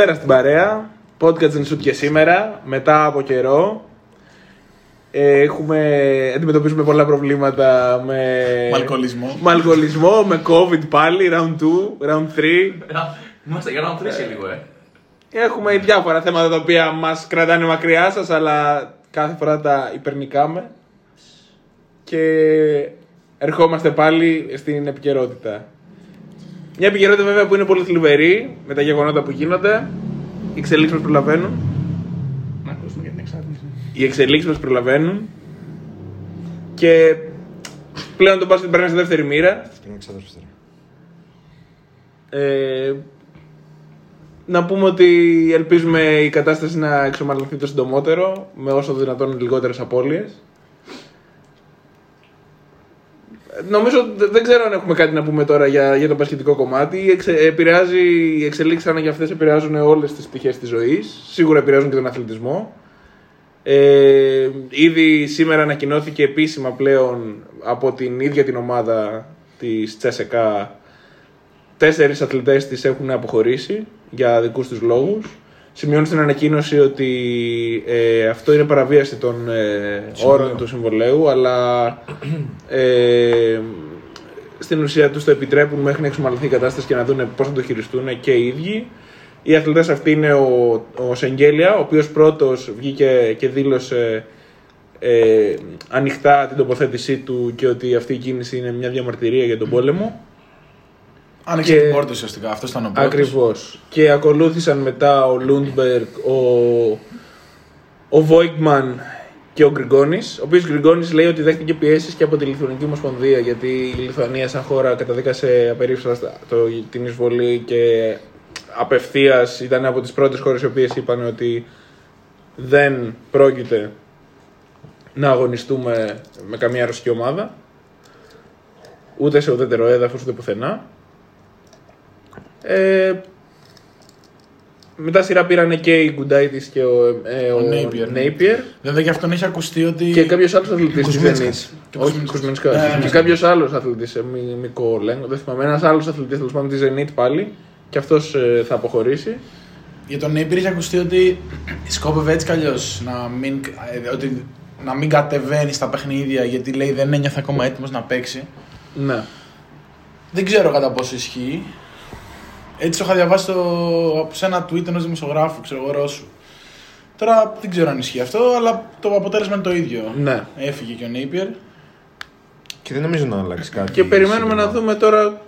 Καλησπέρα στην παρέα. Podcast and Shoot και σήμερα, μετά από καιρό. Ε, έχουμε, αντιμετωπίζουμε πολλά προβλήματα με... Με αλκοολισμό. Με αλκοολισμό, με COVID πάλι, round 2, round 3. Είμαστε για να τρει λίγο, ε. Έχουμε διάφορα θέματα τα οποία μας κρατάνε μακριά σας, αλλά κάθε φορά τα υπερνικάμε. Και ερχόμαστε πάλι στην επικαιρότητα. Μια επικαιρότητα βέβαια που είναι πολύ θλιβερή με τα γεγονότα που γίνονται. Οι εξελίξεις μας προλαβαίνουν. Να ακούσουμε για την εξάρτηση. Οι εξελίξεις μας προλαβαίνουν. Και πλέον το μπάσκετ περνάει στη δεύτερη μοίρα. Ε, να πούμε ότι ελπίζουμε η κατάσταση να εξομαλυνθεί το συντομότερο με όσο δυνατόν λιγότερες απώλειες. Νομίζω δε- δεν ξέρω αν έχουμε κάτι να πούμε τώρα για, για το πασχετικό κομμάτι. Εξε, επηρεάζει, οι εξελίξεις σαν και αυτές επηρεάζουν όλες τις πτυχές της ζωής. Σίγουρα επηρεάζουν και τον αθλητισμό. Ε, ήδη σήμερα ανακοινώθηκε επίσημα πλέον από την ίδια την ομάδα της Τσέσεκα τέσσερις αθλητές της έχουν αποχωρήσει για δικούς τους λόγους. Σημειώνει στην ανακοίνωση ότι ε, αυτό είναι παραβίαση των ε, όρων του συμβολέου, αλλά ε, στην ουσία τους το επιτρέπουν μέχρι να εξομαλυνθεί η κατάσταση και να δουν πώς θα το χειριστούν και οι ίδιοι. Οι αθλητές αυτοί είναι ο, ο Σεγγέλια, ο οποίος πρώτος βγήκε και δήλωσε ε, ανοιχτά την τοποθέτησή του και ότι αυτή η κίνηση είναι μια διαμαρτυρία για τον πόλεμο. Άνοιξε Και- την πόρτα ουσιαστικά. Αυτό ήταν ο πρώτο. Ακριβώς. Και ακολούθησαν μετά ο Λούντμπεργκ, ο, ο Βόικμαν και ο Γκριγκόνης. Ο οποίος Γκριγκόνης λέει ότι δέχτηκε πιέσεις και από τη Λιθουανική Ομοσπονδία γιατί η Λιθουανία, σαν χώρα, καταδίκασε απερίφραστα το, την εισβολή και απευθείας ήταν από τις πρώτες χώρες οι οποίες είπαν ότι δεν πρόκειται να αγωνιστούμε με καμία ρωσική ομάδα. Ούτε σε ουδέτερο έδαφος ούτε πουθενά. Ε, μετά σειρά πήραν και η Γκουντάιτης και ο, ε, ο, Ο Napier. Napier Βέβαια και αυτόν έχει ακουστεί ότι. και κάποιος άλλος αθλητής τη Κουσμίνσκας. Zenit. Και Όχι, Κουσμίνσκας. Κουσμίνσκας. Ναι, ναι, Και ναι. κάποιος άλλος αθλητής, Μικο Λέγκο, δεν θυμάμαι. Ένας άλλος αθλητής τέλος πάντων της Zenit πάλι. Και αυτός θα αποχωρήσει. Για τον Napier έχει ακουστεί ότι σκόπευε έτσι κι αλλιώς να μην, ε, ότι να μην κατεβαίνει στα παιχνίδια γιατί λέει δεν ένιωθε ακόμα έτοιμος να παίξει. Ναι. Δεν ξέρω κατά πόσο ισχύει. Έτσι το είχα διαβάσει το, από σε ένα tweet ενός δημοσιογράφου, ξέρω εγώ, Ρώσου. Τώρα δεν ξέρω αν ισχύει αυτό, αλλά το αποτέλεσμα είναι το ίδιο. Ναι. Έφυγε και ο Napier. Και δεν νομίζω να αλλάξει κάτι. Και περιμένουμε να σύντομα. δούμε τώρα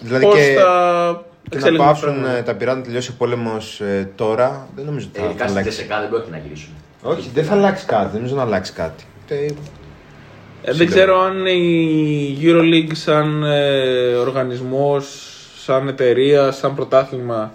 Δηλαδή πώς και, θα και να εξελιχθούν τα πάψουν πράγματα. ε, τα πειράματα να τελειώσει ο πόλεμος τώρα. Δεν νομίζω ότι θα, θα Ειδικά στην αλλάξει. Τζεσεκά δεν πρόκειται να γυρίσουν. Όχι, δεν θα αλλάξει κάτι. Δεν νομίζω να αλλάξει κάτι. Ε, Ε, δεν ξέρω αν η EuroLeague σαν ε, οργανισμός, σαν εταιρεία, σαν πρωτάθλημα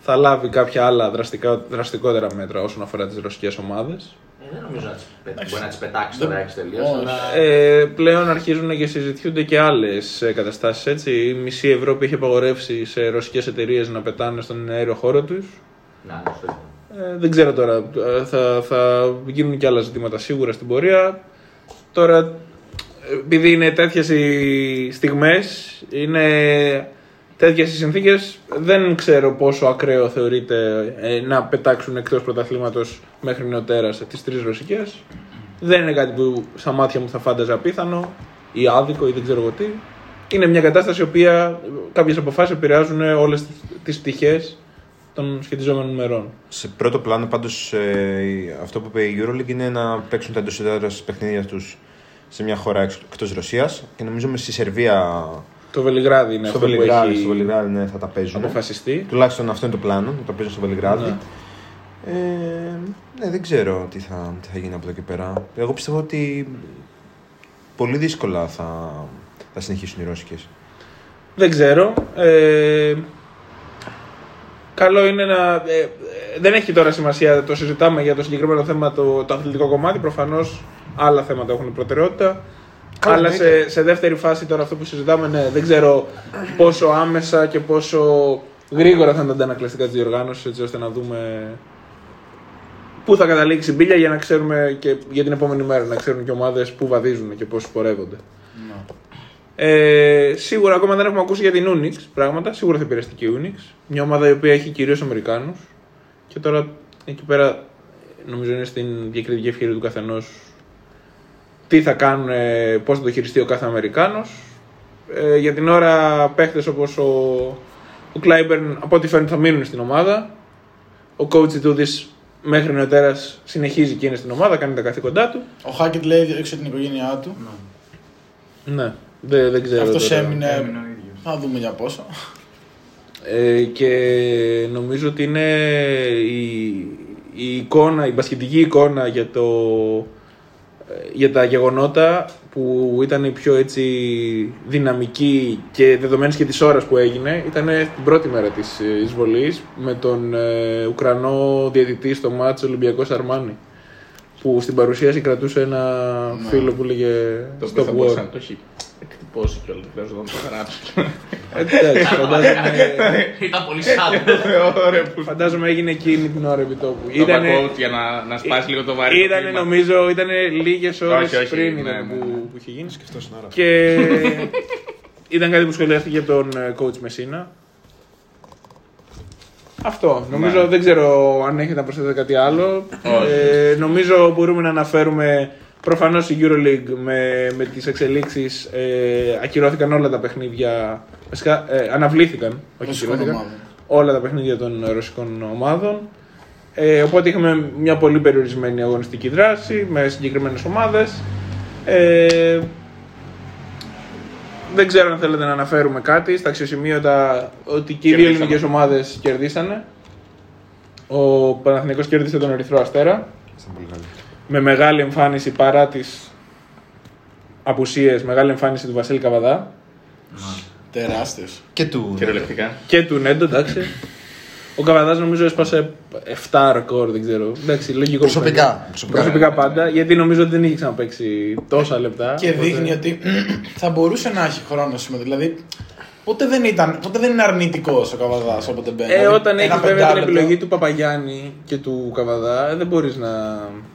θα λάβει κάποια άλλα δραστικά, δραστικότερα μέτρα όσον αφορά τις ρωσικές ομάδες. Ε, δεν νομίζω να τις, πε- μπορεί να τις πετάξει τώρα έξω τελείω. Όχι. Αλλά... Ε, πλέον αρχίζουν και συζητιούνται και άλλες ε, καταστάσεις έτσι. Η μισή Ευρώπη έχει απαγορεύσει σε ρωσικές εταιρείες να πετάνε στον αέριο χώρο τους. Να, ναι, σωστό. Ε, δεν ξέρω τώρα. Ε, Θα, θα γίνουν και άλλα ζητήματα σίγουρα στην πορεία. Τώρα, ε, επειδή είναι τέτοιες οι στιγμές, είναι τέτοιες οι συνθήκες, δεν ξέρω πόσο ακραίο θεωρείται ε, να πετάξουν εκτός πρωταθλήματος μέχρι νεοτέρας τις τρεις ρωσικές. Δεν είναι κάτι που στα μάτια μου θα φάνταζα απίθανο ή άδικο ή δεν ξέρω εγώ τι. Είναι μια κατάσταση η οποία κάποιες αποφάσεις επηρεάζουν όλες τις πτυχές των σχετιζόμενων μερών. σε πρώτο πλάνο, πάντως, αυτό που είπε η Euroleague είναι να παίξουν τα εντός έδρας παιχνίδια τους σε μια χώρα εκτός Ρωσίας. Και νομίζω μες στη Σερβία Το Βελιγράδι είναι Στο αυτό που Βελιγράδι, έχει στο Βελιγράδι ναι, θα τα παίζουν. αποφασιστεί. Τουλάχιστον αυτό είναι το πλάνο, να τα παίζουν στο Βελιγράδι. Ναι. Ε, ναι, δεν ξέρω τι θα, τι θα γίνει από εδώ και πέρα. Εγώ πιστεύω ότι πολύ δύσκολα θα, θα συνεχίσουν οι Ρώσικες. Δεν ξέρω. Ε, καλό είναι να. ε, ε, δεν έχει τώρα σημασία, το συζητάμε για το συγκεκριμένο θέμα το, το αθλητικό κομμάτι. Προφανώς άλλα θέματα έχουν προτεραιότητα. Καλά, Αλλά εννοείται. σε, σε δεύτερη φάση τώρα αυτό που συζητάμε, ναι, δεν ξέρω πόσο άμεσα και πόσο γρήγορα θα είναι τα αντανακλαστικά της διοργάνωσης, έτσι ώστε να δούμε πού θα καταλήξει η μπύλια για να ξέρουμε και για την επόμενη μέρα, να ξέρουν και ομάδες πού βαδίζουν και πώς πορεύονται. Ε, σίγουρα ακόμα δεν έχουμε ακούσει για την Unix πράγματα. Σίγουρα θα επηρεαστεί και η Unix. Μια ομάδα η οποία έχει κυρίως Αμερικάνους. Και τώρα εκεί πέρα νομίζω είναι στην διακριτική ευκαιρία του καθενός τι θα κάνουν, πώς θα το χειριστεί ο κάθε Αμερικάνος. Ε, για την ώρα παίχτες όπως ο, ο Κλάιμπερν από ό,τι φαίνεται θα μείνουν στην ομάδα. Ο coach Τούδη μέχρι νεοτέρας συνεχίζει και είναι στην ομάδα, κάνει τα καθήκοντά του. Ο Χάκετ λέει έξω την οικογένειά του. Ναι, δεν, δεν ξέρω. Αυτός τώρα. έμεινε. Έμεινε ο ίδιος. Θα δούμε για πόσο. Ε, και νομίζω ότι είναι η, η εικόνα, η μπασκετική εικόνα για, το, ε, για τα γεγονότα που ήταν η πιο έτσι δυναμική και δεδομένης και της ώρας που έγινε ήταν την πρώτη μέρα της ε, εισβολής με τον ε, Ουκρανό διαιτητή στο μάτς Ολυμπιακός Αρμάνι που στην παρουσίαση κρατούσε ένα φίλο που λέγε Το οποίο θα Stop μπορούσε War. να το έχει εκτυπώσει κιόλας, δεν ξέρω να το γράψει. Εντάξει, φαντάζομαι, Ήταν πολύ σαν. Ωραία που φαντάζομαι έγινε εκείνη την ώρα επί τόπου. το είπα coach για να, να σπάσει λίγο το βάρη. Ήταν νομίζω, ήταν λίγες ώρες Όχι, όχι, πριν ναι, ήταν ναι, που, ναι. που είχε γίνει. Σκεφτός να Και ήταν κάτι που σχολιάστηκε από τον ε, coach Μεσίνα. Αυτό. Νομίζω Ναι. δεν ξέρω αν έχετε να προσθέσετε κάτι άλλο. Ε, νομίζω μπορούμε να αναφέρουμε προφανώς η Euroleague με, με τις εξελίξεις. Ε, ακυρώθηκαν όλα τα παιχνίδια. Βασικά ε, αναβλήθηκαν. Όχι Ρωσικών ακυρώθηκαν. ομάδων. Όλα τα παιχνίδια των ρωσικών ομάδων. Ε, οπότε είχαμε μια πολύ περιορισμένη αγωνιστική δράση με συγκεκριμένες ομάδες. Ε, δεν ξέρω αν θέλετε να αναφέρουμε κάτι. Στα αξιοσημείωτα ότι και οι δύο Κερδίσαμε. ελληνικές ομάδες κερδίσανε. Ο Παναθηναϊκός κέρδισε τον Ερυθρό Αστέρα με μεγάλη εμφάνιση παρά τις απουσίες, μεγάλη εμφάνιση του Βασίλη Καβαδά Τεράστιος. Και του. Κυριολεκτικά. και του Νέντο, εντάξει. Ο Καβαδάς νομίζω έσπασε 7 ρεκόρ, δεν ξέρω. Εντάξει, λογικό. Προσωπικά. Προσωπικά πάντα, γιατί νομίζω ότι δεν είχε ξαναπέξει τόσα λεπτά. Και οπότε- δείχνει ότι θα μπορούσε να έχει χρόνο σήμερα. Δηλαδή, ποτέ δεν, ήταν, ποτέ δεν είναι αρνητικός ο Καβαδάς όποτε μπαίνει. Ε, Δηλαδή, όταν ένα έχει βέβαια την πεντάλεπτο. επιλογή του Παπαγιάννη και του Καβαδά, ε, δεν μπορείς να.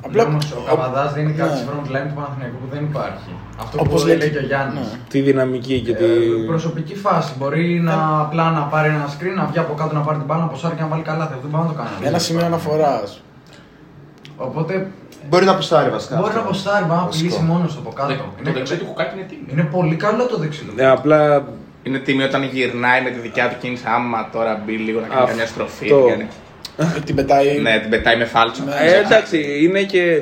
Απλά Όμως ο Καβαδάς δίνει κάτι Ναι. στη front line του Παναθηναϊκού που δεν υπάρχει. Αυτό Όπως που λέει λέει και- και ο Γιάννης. ναι. τη δυναμική και τη. Ε, προσωπική φάση. Μπορεί να απλά να πάρει ένα screen, να βγει από κάτω να πάρει την μπάλα, να ποσάρει και να βάλει καλά. Δεν πάει να το κάνει. Ένα σημείο αναφοράς. Οπότε Μπορεί να αποστάρει βασικά. μπορεί να αυτό. αποστάρει, μπορεί να Βασικό. απειλήσει μόνος του από κάτω. Το Είναι, δεξί του κουκάκι είναι τίμιο. είναι πολύ καλό το δεξί του. Ναι, απλά Είναι τίμιο όταν γυρνάει με τη δικιά του κίνηση. Άμα τώρα μπει λίγο να κάνει Αυτό. καμιά στροφή. Το- κάνει- την πετάει. Ναι, την πετάει με φάλτσο. Ε, εντάξει, είναι και.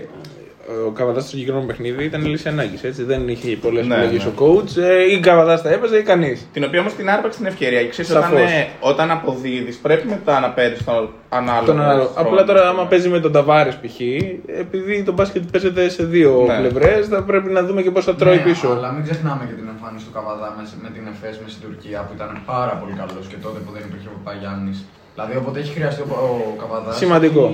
Ο Καβαδάς στο συγκεκριμένο παιχνίδι ήταν λύση ανάγκης. Δεν είχε πολλές Ναι, επιλογές ναι. ο coach. Ε, ή Καβαδάς τα έπαιζε ή κανείς. Την οποία όμως την άρπαξε την ευκαιρία. Ξέρεις, όταν, Σαφώς. ε, όταν αποδίδεις, πρέπει μετά να παίρνεις τον ανάλογο. Τον άλλο. χρόνο. Απλά τώρα, άμα παίζει με τον Ταβάρες π.χ., επειδή το μπάσκετ παίζεται σε δύο Ναι. πλευρές, θα πρέπει να δούμε και πώς θα τρώει Ναι, πίσω. Αλλά μην ξεχνάμε και την εμφάνιση του Καβαδά με, με την ΕΦΕΣ με στην Τουρκία που ήταν πάρα πολύ καλός και τότε που δεν υπήρχε ο Παγιάννη. Δηλαδή όποτε έχει χρειαστεί ο, ο Καβαδά. Σημαντικό.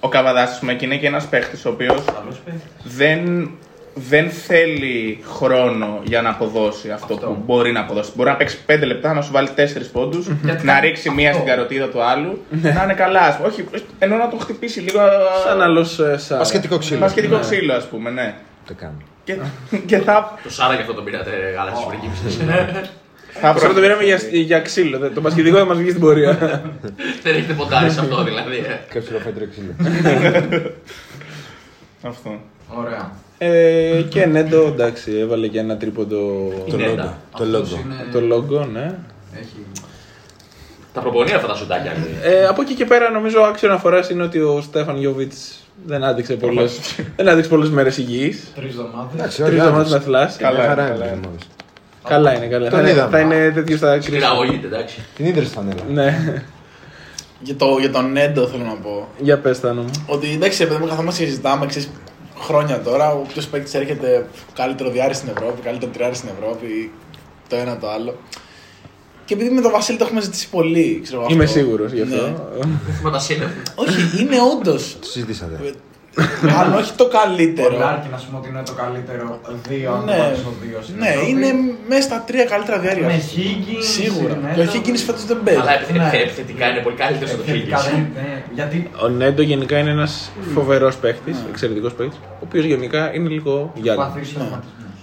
Ο Καβαδά, α πούμε, και είναι και ένας παίχτης ο οποίος Καλό παίχτης. δεν, δεν θέλει χρόνο για να αποδώσει αυτό, Αυτό. που μπορεί να αποδώσει. Μπορεί να παίξει 5 λεπτά, να σου βάλει 4 πόντους, Γιατί να κάνει ρίξει μία αυτό. στην καροτίδα του άλλου, να είναι καλά. ας πούμε. Όχι, ενώ να τον χτυπήσει λίγο. Σαν άλλο Σάρα. Πασχετικό ξύλο. Μασχετικό ξύλο, ας πούμε, ναι. Το κάνω. Και, και θα. Το Σάρα και αυτό τον πήρατε γάλα τη πριγκίπισσα. θα Τώρα το πήραμε για, για ξύλο. δε- Το πασχετικό θα μας βγει στην πορεία. Δεν έχετε ποντάρει σε αυτό δηλαδή. ε. Κάψιλο φέντρο ξύλο. Αυτό. Ωραία. ε, και Νέντο, εντάξει, έβαλε και ένα τρίποντο. Το Είναι logo. έντα. Το Αυτός logo. είναι- Το logo, ναι. Έχει... Τα προπονεί αυτά τα σουτάκια. Ε, από εκεί και πέρα, νομίζω άξιο αναφορά είναι ότι ο Στέφαν Γιώβιτς δεν άντεξε πολλέ δεν άντεξε πολλές μέρες υγιής. Τρεις εβδομάδες. Εντάξει, Τρεις όλοι εβδομάδες άντεξε. να θλάσει. Καλά. Μια χαρά καλά. Είναι. μόλις. Καλά είναι, καλά. Τον Θα είναι, είδαμε. θα είναι τέτοιος στα κρίσιμα. Πειραγωγείται, εντάξει. Την ίδρυσε φανέλα. Ναι, Για, το, για τον Νέντο θέλω να πω. για πες τα μου. Ότι εντάξει, επειδή μου καθόμαστε και συζητάμε, ξέρεις, χρόνια τώρα, ο ποιο παίκτης έρχεται καλύτερο διάρρη στην Ευρώπη, καλύτερο τριάρι στην Ευρώπη, το ένα το άλλο. Και επειδή με τον Βασίλη το έχουμε ζητήσει πολύ, ξέρω εγώ. Είμαι αυτό. σίγουρος γι' αυτό. Ναι. Με τα σύννεφα. Όχι, είναι όντως. Το συζητήσατε. αν όχι το Ο καλύτερο. Λάρκιν, να πούμε ότι είναι το καλύτερο δύο, αν το Ναι, βάλεις στο δύο στην ναι Ευρώπη. είναι μέσα στα τρία καλύτερα διάρρεια. Με Higgins, Σίγουρα. Νέντο. Και ο Higgins φέτος δεν παίζει. Αλλά επιθε- Ναι. επιθετικά είναι πολύ καλύτερος στο Επιθετικά Higgins. δεν- ναι, Γιατί Ο Νέντο γενικά είναι ένας φοβερός παίχτη, εξαιρετικός παίχτη, ο οποίος γενικά είναι λίγο γυάλι.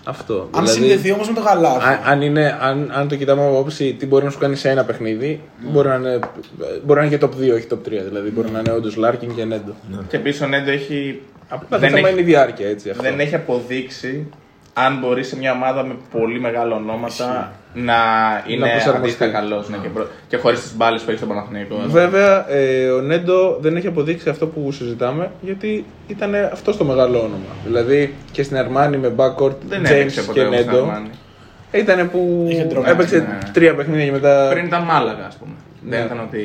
Παθείς τραυματισμούς. Αυτό. Αν δηλαδή, συνδεθεί όμως με το γαλάφι. αν, αν, είναι, αν, αν το κοιτάμε από άποψη τι μπορεί να σου κάνει σε ένα παιχνίδι, μπορεί, να είναι, μπορεί να είναι και top 2, όχι top 3. Δηλαδή μπορεί να είναι όντως Λάρκιν και Νέντο. Και επίση ο Νέντο έχει, Απλά το δεν, θέμα έχει, είναι η διάρκεια έτσι. Αυτό. δεν έχει αποδείξει αν μπορείς σε μια ομάδα με πολύ μεγάλα ονόματα να είναι προσαρμοστεί. αντίστοιχα καλός ναι, και, προ- και χωρίς τις μπάλες που έχεις στον Παναθηναϊκό. Βέβαια, ε, ο Νέντο δεν έχει αποδείξει αυτό που συζητάμε γιατί ήταν αυτό το μεγάλο όνομα. Δηλαδή και στην Αρμάνι με backcourt Δεν James έπαιξε ποτέ και όμως στην Νέντο Αρμάνι. ήταν που Είχε τρομάξει, έπαιξε ναι. τρία παιχνίδια και μετά. Πριν ήταν Μάλαγα, ας πούμε. Ναι. Δεν ήταν ότι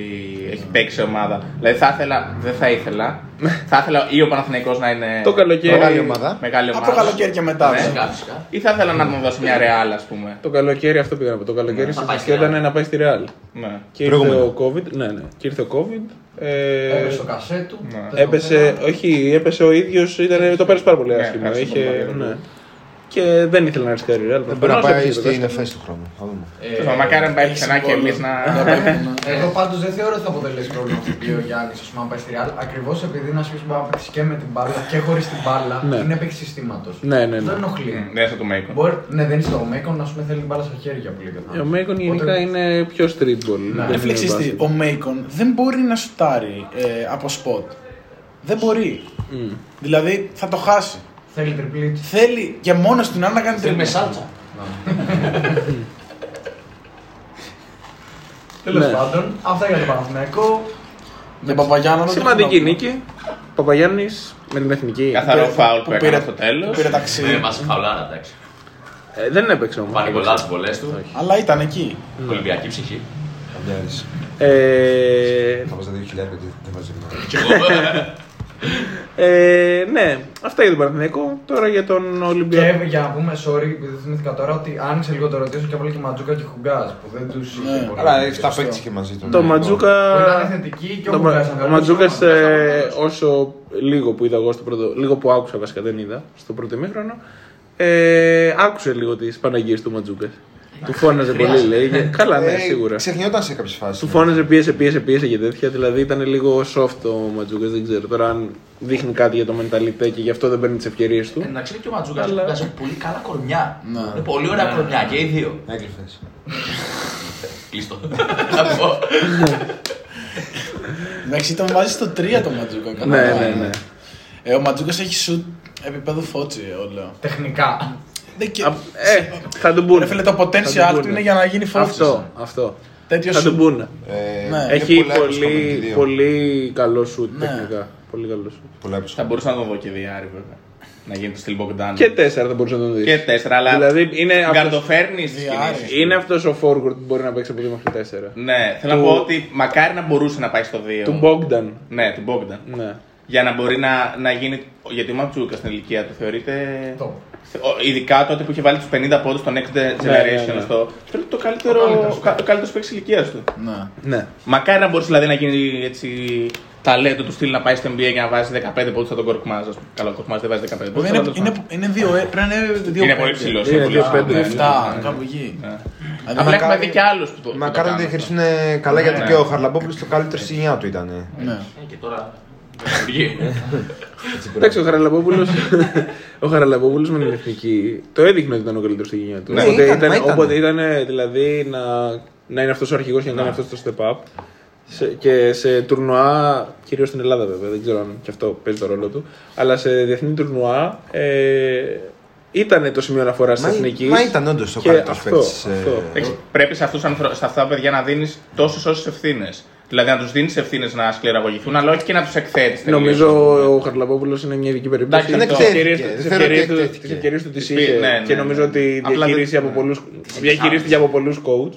έχει παίξει ομάδα. Δηλαδή θα ήθελα, δεν θα ήθελα. θα ήθελα ή ο Παναθηναϊκός να είναι. Το καλοκαίρι. Μεγάλη ομάδα. Μεγάλη Από ομάδα. το καλοκαίρι και μετά. Ναι. Φυσικά, φυσικά. Ή θα ήθελα να μου δώσει μια ρεάλ, ας πούμε. Το καλοκαίρι, αυτό πήγα να πω. Το καλοκαίρι Ναι, στην θα πάει στη ουσία ήταν Real. να πάει στη Real. Ναι. Και ήρθε Προηγούμενο. ο COVID. Ναι, ναι. Και ήρθε ο COVID. Ε, Έπεσε στο κασέτου. Ναι. πες το έπεσε, θέμα. όχι, έπεσε ο ίδιος. Το πέρασε πάρα πολύ Ναι, άσχημα. πέρασε Είχε, πολύ μακριά. ναι. Και δεν ήθελε να ρισκάρει η Real. Δεν μπορεί να Προφανώς πάει έπαιξε το στην δέσκαλο. ΕΦΕΣ του χρόνου. Θα δούμε. Ε, Μα μακάρι να πάει πουθενά και εμείς να. Εγώ πάντως δεν θεωρώ ότι θα αποτελέσει πρόβλημα αυτό που λέει ο Γιάννης, ας πούμε, αν πάει στη Real. Ακριβώς επειδή είναι ένας παίκτη που μπορεί να παίξει και με την μπάλα και χωρίς την μπάλα. Ναι. Είναι παίκτης συστήματος. Ναι, ναι, ναι. Δεν ενοχλεί. Δεν είσαι του Μέικον. Μπορεί, ναι, δεν είναι στο Μέικον, ας πούμε, θέλει την μπάλα στα χέρια που λέει και Ο Μέικον γενικά είναι πιο street ball. δεν είναι Ρεφλεξίστη, μπάσκετ. ο Μέικον δεν μπορεί να σουτάρει ε, από σποτ. Δεν μπορεί. Μμ. Δηλαδή θα το χάσει. Θέλει τριπλίτ. Θέλει και μόνο του να κάνει Θέλει με τριπλά. σάλτσα. Τέλος Ναι. πάντων, αυτά για το Παναθηναϊκό. Με Παπαγιάννο δεν Σημαντική θέλω να νίκη. Παπαγιάννης με την εθνική. Καθαρό Που- φάουλ που που έκανε πήρε- στο τέλος. που Πήρε ταξίδι. Ναι, μας φαουλάρα, εντάξει. Ε, δεν έπαιξε όμως. Πάνε πολλά τις βολές του. Αλλά ήταν εκεί. Ολυμπιακή ψυχή. Καμιάρης. Ε, Θα βάζα 2.000 γιατί δεν βάζει νόημα. Κι εγώ. ε, ναι, αυτά για τον Παναθηναϊκό. Τώρα για τον Ολυμπιακό. Και για να πούμε, sorry, επειδή θυμήθηκα τώρα ότι άνοιξε λίγο το ρωτήσω και έβαλε και Ματζούκα και Χουγκάζ που δεν τους είχε Ναι. πολύ. Αλλά έχει τα παίξει και μαζί του. Το ναι. Ματζούκα. Που ήταν θετική και ο το Χουγκάζ Μα- ήταν Ο καλός, Ματζούκα, ο Χουγκάζ ήταν καλός. όσο λίγο που είδα εγώ στο πρώτο. Λίγο που άκουσα βασικά, δεν είδα στο πρώτο ημίχρονο. Ε, άκουσε λίγο τις Παναγίες του Ματζούκα. Του φώναζε πολύ, λέει. και- Καλά, ναι, Ε, σίγουρα. Ξεχνιόταν σε κάποιες φάσεις. Του φώναζε, πίεσε, πίεσε, πίεσε και τέτοια. Δηλαδή ήταν λίγο soft ο Ματζούκα, δεν ξέρω. Τώρα αν δείχνει κάτι για το μενταλιτέ και γι' αυτό δεν παίρνει τις ευκαιρίες του. Εντάξει είναι και ο Ματζούκας Αλλά- βγάζει πολύ καλά κορμιά. Ναι. Είναι πολύ ωραία κορμιά και οι δύο. Έκλειφε. Κλείστο. Να πω. Εντάξει, τον βάζει στο 3 το Ματζούκα. Ναι, κανονικά. ναι, ναι. Ε, ο Ματζούκα έχει σουτ επίπεδο φώτσι, εγώ λέω. Τεχνικά. Δεν και... Α, Ε, θα τον πούνε. Ρε φίλε, το Θα τον potential του πούνε. είναι για να γίνει φώτσι. Αυτό, αυτό. Τέτοιο Θα τον σουτ. πούνε. Ε, Ναι. Έχει πολύ, πολύ καλό σουτ Ναι. τεχνικά. Πολύ καλό σουτ. Πολλά Θα μπορούσα να τον δω και διάρρη βέβαια. Να γίνει το στυλ Bogdan. Και τέσσερα θα μπορούσες να τον δεις. Και τέσσερα, αλλά. Δηλαδή είναι αυτός, Γκαρντοφέρνει στι Διάρρη. κινήσεις. είναι αυτός ο forward που μπορεί να παίξει από 2 μέχρι 4. Ναι, θέλω να Του- πω ότι μακάρι να μπορούσε να πάει στο 2. Του Bogdan. Ναι, του Bogdan. Ναι. Για να μπορεί να, να γίνει. Γιατί ο Ματσούκα στην ηλικία του θεωρείται. Το. Ο- Ειδικά τότε που είχε βάλει τους 50 πόντους στο Next Generation. ναι, ναι. Στο, θεωρείται το καλύτερο, Ο καλύτερος. ο κα- ο καλύτερο παίκτης ηλικίας του. Ναι. ναι. Μακάρι να μπορούσε δηλαδή να γίνει έτσι ταλέντο του στυλ να πάει στο NBA και να βάζει 15 πόντους από τον Κορκμάζ. ας πούμε. Καλό, ο Κορκμάζ δεν βάζει 15 πόντους. Είναι, είναι, είναι δύο, ε, πρέπει να είναι δύο είναι πέντε. πολύ ψηλό. Είναι δύο πέντε, ναι, ναι. Εφτά, κάπου εκεί. Ναι. Δηλαδή, Απλά έχουμε μακάρι- δει και άλλους που το. που Μακάρι το να κάνουν. διαχειριστούν καλά γιατί Ναι. και ο Χαρλαμπόπουλος το καλύτερο στη γενιά του ήταν. Ναι. Ε, Και τώρα. λειτουργεί. Εντάξει, ο Χαραλαμπόπουλος, ο Χαραλαμπόπουλος με την εθνική το έδειχνε ότι ήταν ο καλύτερος στη γενιά του. Ναι, οπότε ήταν, ήταν, μα ήταν. οπότε ήταν δηλαδή να, να είναι αυτός ο αρχηγός και να κάνει αυτός το step up. Σε, και σε τουρνουά, κυρίως στην Ελλάδα βέβαια, δεν ξέρω αν και αυτό παίζει το ρόλο του, αλλά σε διεθνή τουρνουά ε, ήταν το σημείο αναφοράς της Μα, εθνικής. μα ήταν όντως ο και καλύτερος αυτό, παίκτης. αυτό. Εντάξει, Πρέπει σε, αυτούς, ανθρω- σε αυτά τα παιδιά να δίνεις τόσες όσες ευθύνες. Δηλαδή να τους δίνεις ευθύνες να σκληραγωγηθούν, αλλά όχι και να τους εκθέτεις. Νομίζω ο Χαρλαμπόπουλο είναι μια ειδική περίπτωση. Εντάξει, δεν Τις εκτέθηκε. ευκαιρίες του- Δεν τις θεωρώ ότι ευκαιρίες του- εκτέθηκε. τις ευκαιρίες του τις Ναι, είχε ναι, και ναι. νομίζω ότι Απλά διαχειρίστηκε δεν- από πολλούς- διαχειρίστηκε από πολλούς coach.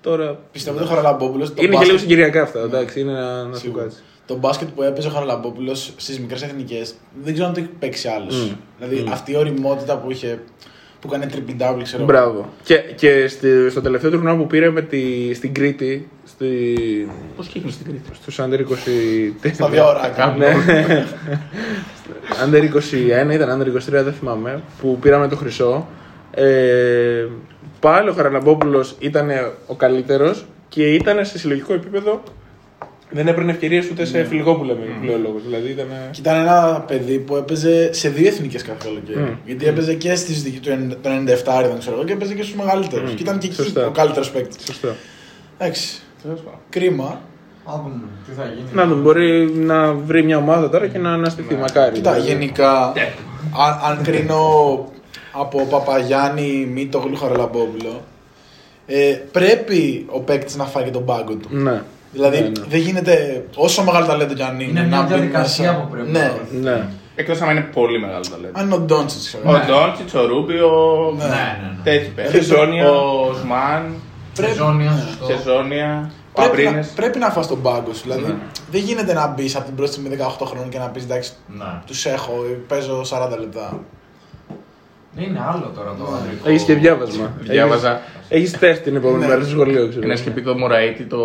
Τώρα. Πιστεύω ότι ο Χαραλαμπόπουλο. Είναι και λίγο συγκυριακά αυτά, εντάξει, είναι να, να σου κάτσει. Το μπάσκετ που έπαιζε ο Χαραλαμπόπουλο στις μικρές εθνικές δεν ξέρω αν το έχει παίξει άλλος. Μμ. Δηλαδή αυτή η οριμότητα που είχε. Που έκανε triple double, ξέρω εγώ. Μπράβο. Και, και στη, στο τελευταίο τουρνουά που πήρε με τη, στην Κρήτη, στη, Πώς κύχνει στην Κρήτη; στους Under 20... Στα δύο ωράκια. Ναι. Under 21, ήταν Under 23, δεν θυμάμαι, που πήραμε το χρυσό. Ε, πάλι ο Χαραλαμπόπουλος ήταν ο καλύτερος και ήταν σε συλλογικό επίπεδο. Δεν έπαιρνε ευκαιρίες ούτε σε φιλικό που λέμε πλέον λόγος. Δηλαδή ήταν. Και ήταν ένα παιδί που έπαιζε σε δύο εθνικές κάθε καλοκαίρι. Μμ. Γιατί έπαιζε και στις δική του 90 το 97 δεν ξέρω εγώ και έπαιζε και στους μεγαλύτερους. Και ήταν και εκεί Σωστά. ο καλύτερος παίκτης. Σωστό. Εντάξει. Κρίμα. Να δούμε τι θα γίνει. Να δούμε, μπορεί να βρει μια ομάδα τώρα και να αναστηθεί. Μακάρι. Κοίτα, δηλαδή. γενικά, αν, αν κρίνω από Παπαγιάννη, Μήτογλου, Χαραλαμπόπουλο, ε, πρέπει ο παίκτης να φάει και τον πάγκο του. Ναι. Δηλαδή, Ναι, ναι. δεν γίνεται όσο μεγάλο ταλέντο κι αν είναι. Είναι μια να μπει διαδικασία μέσα. που πρέπει Ναι. να δώσει. Ναι. Εκτός αν είναι πολύ μεγάλο ταλέντο. Αν είναι ο Ντόντσιτς, ξέρω. Ο Ντόντσιτς, ο Ρούμπιο. Ναι. Ναι, ναι, ναι. Τέτοιοι παίκτες. Χεζόνια. Ο Σμαν, Πρέπει, Σεζόνια, σωστό. Σεζόνια, ο πρέπει, να, Αμπρίνες. πρέπει να φας τον πάγκο σου. Δηλαδή, Ναι. δεν γίνεται να μπεις από την πρώτη στιγμή 18 χρόνων και να πεις εντάξει, Ναι. τους έχω, παίζω 40 λεπτά. Είναι άλλο τώρα το ανδρικό. Έχεις και διάβασμα. Διάβαζα. Έχεις τεστ την επόμενη Ναι. μέρα στο σχολείο, ξέρω. Ένας είχε πει το Μωραήτη, το,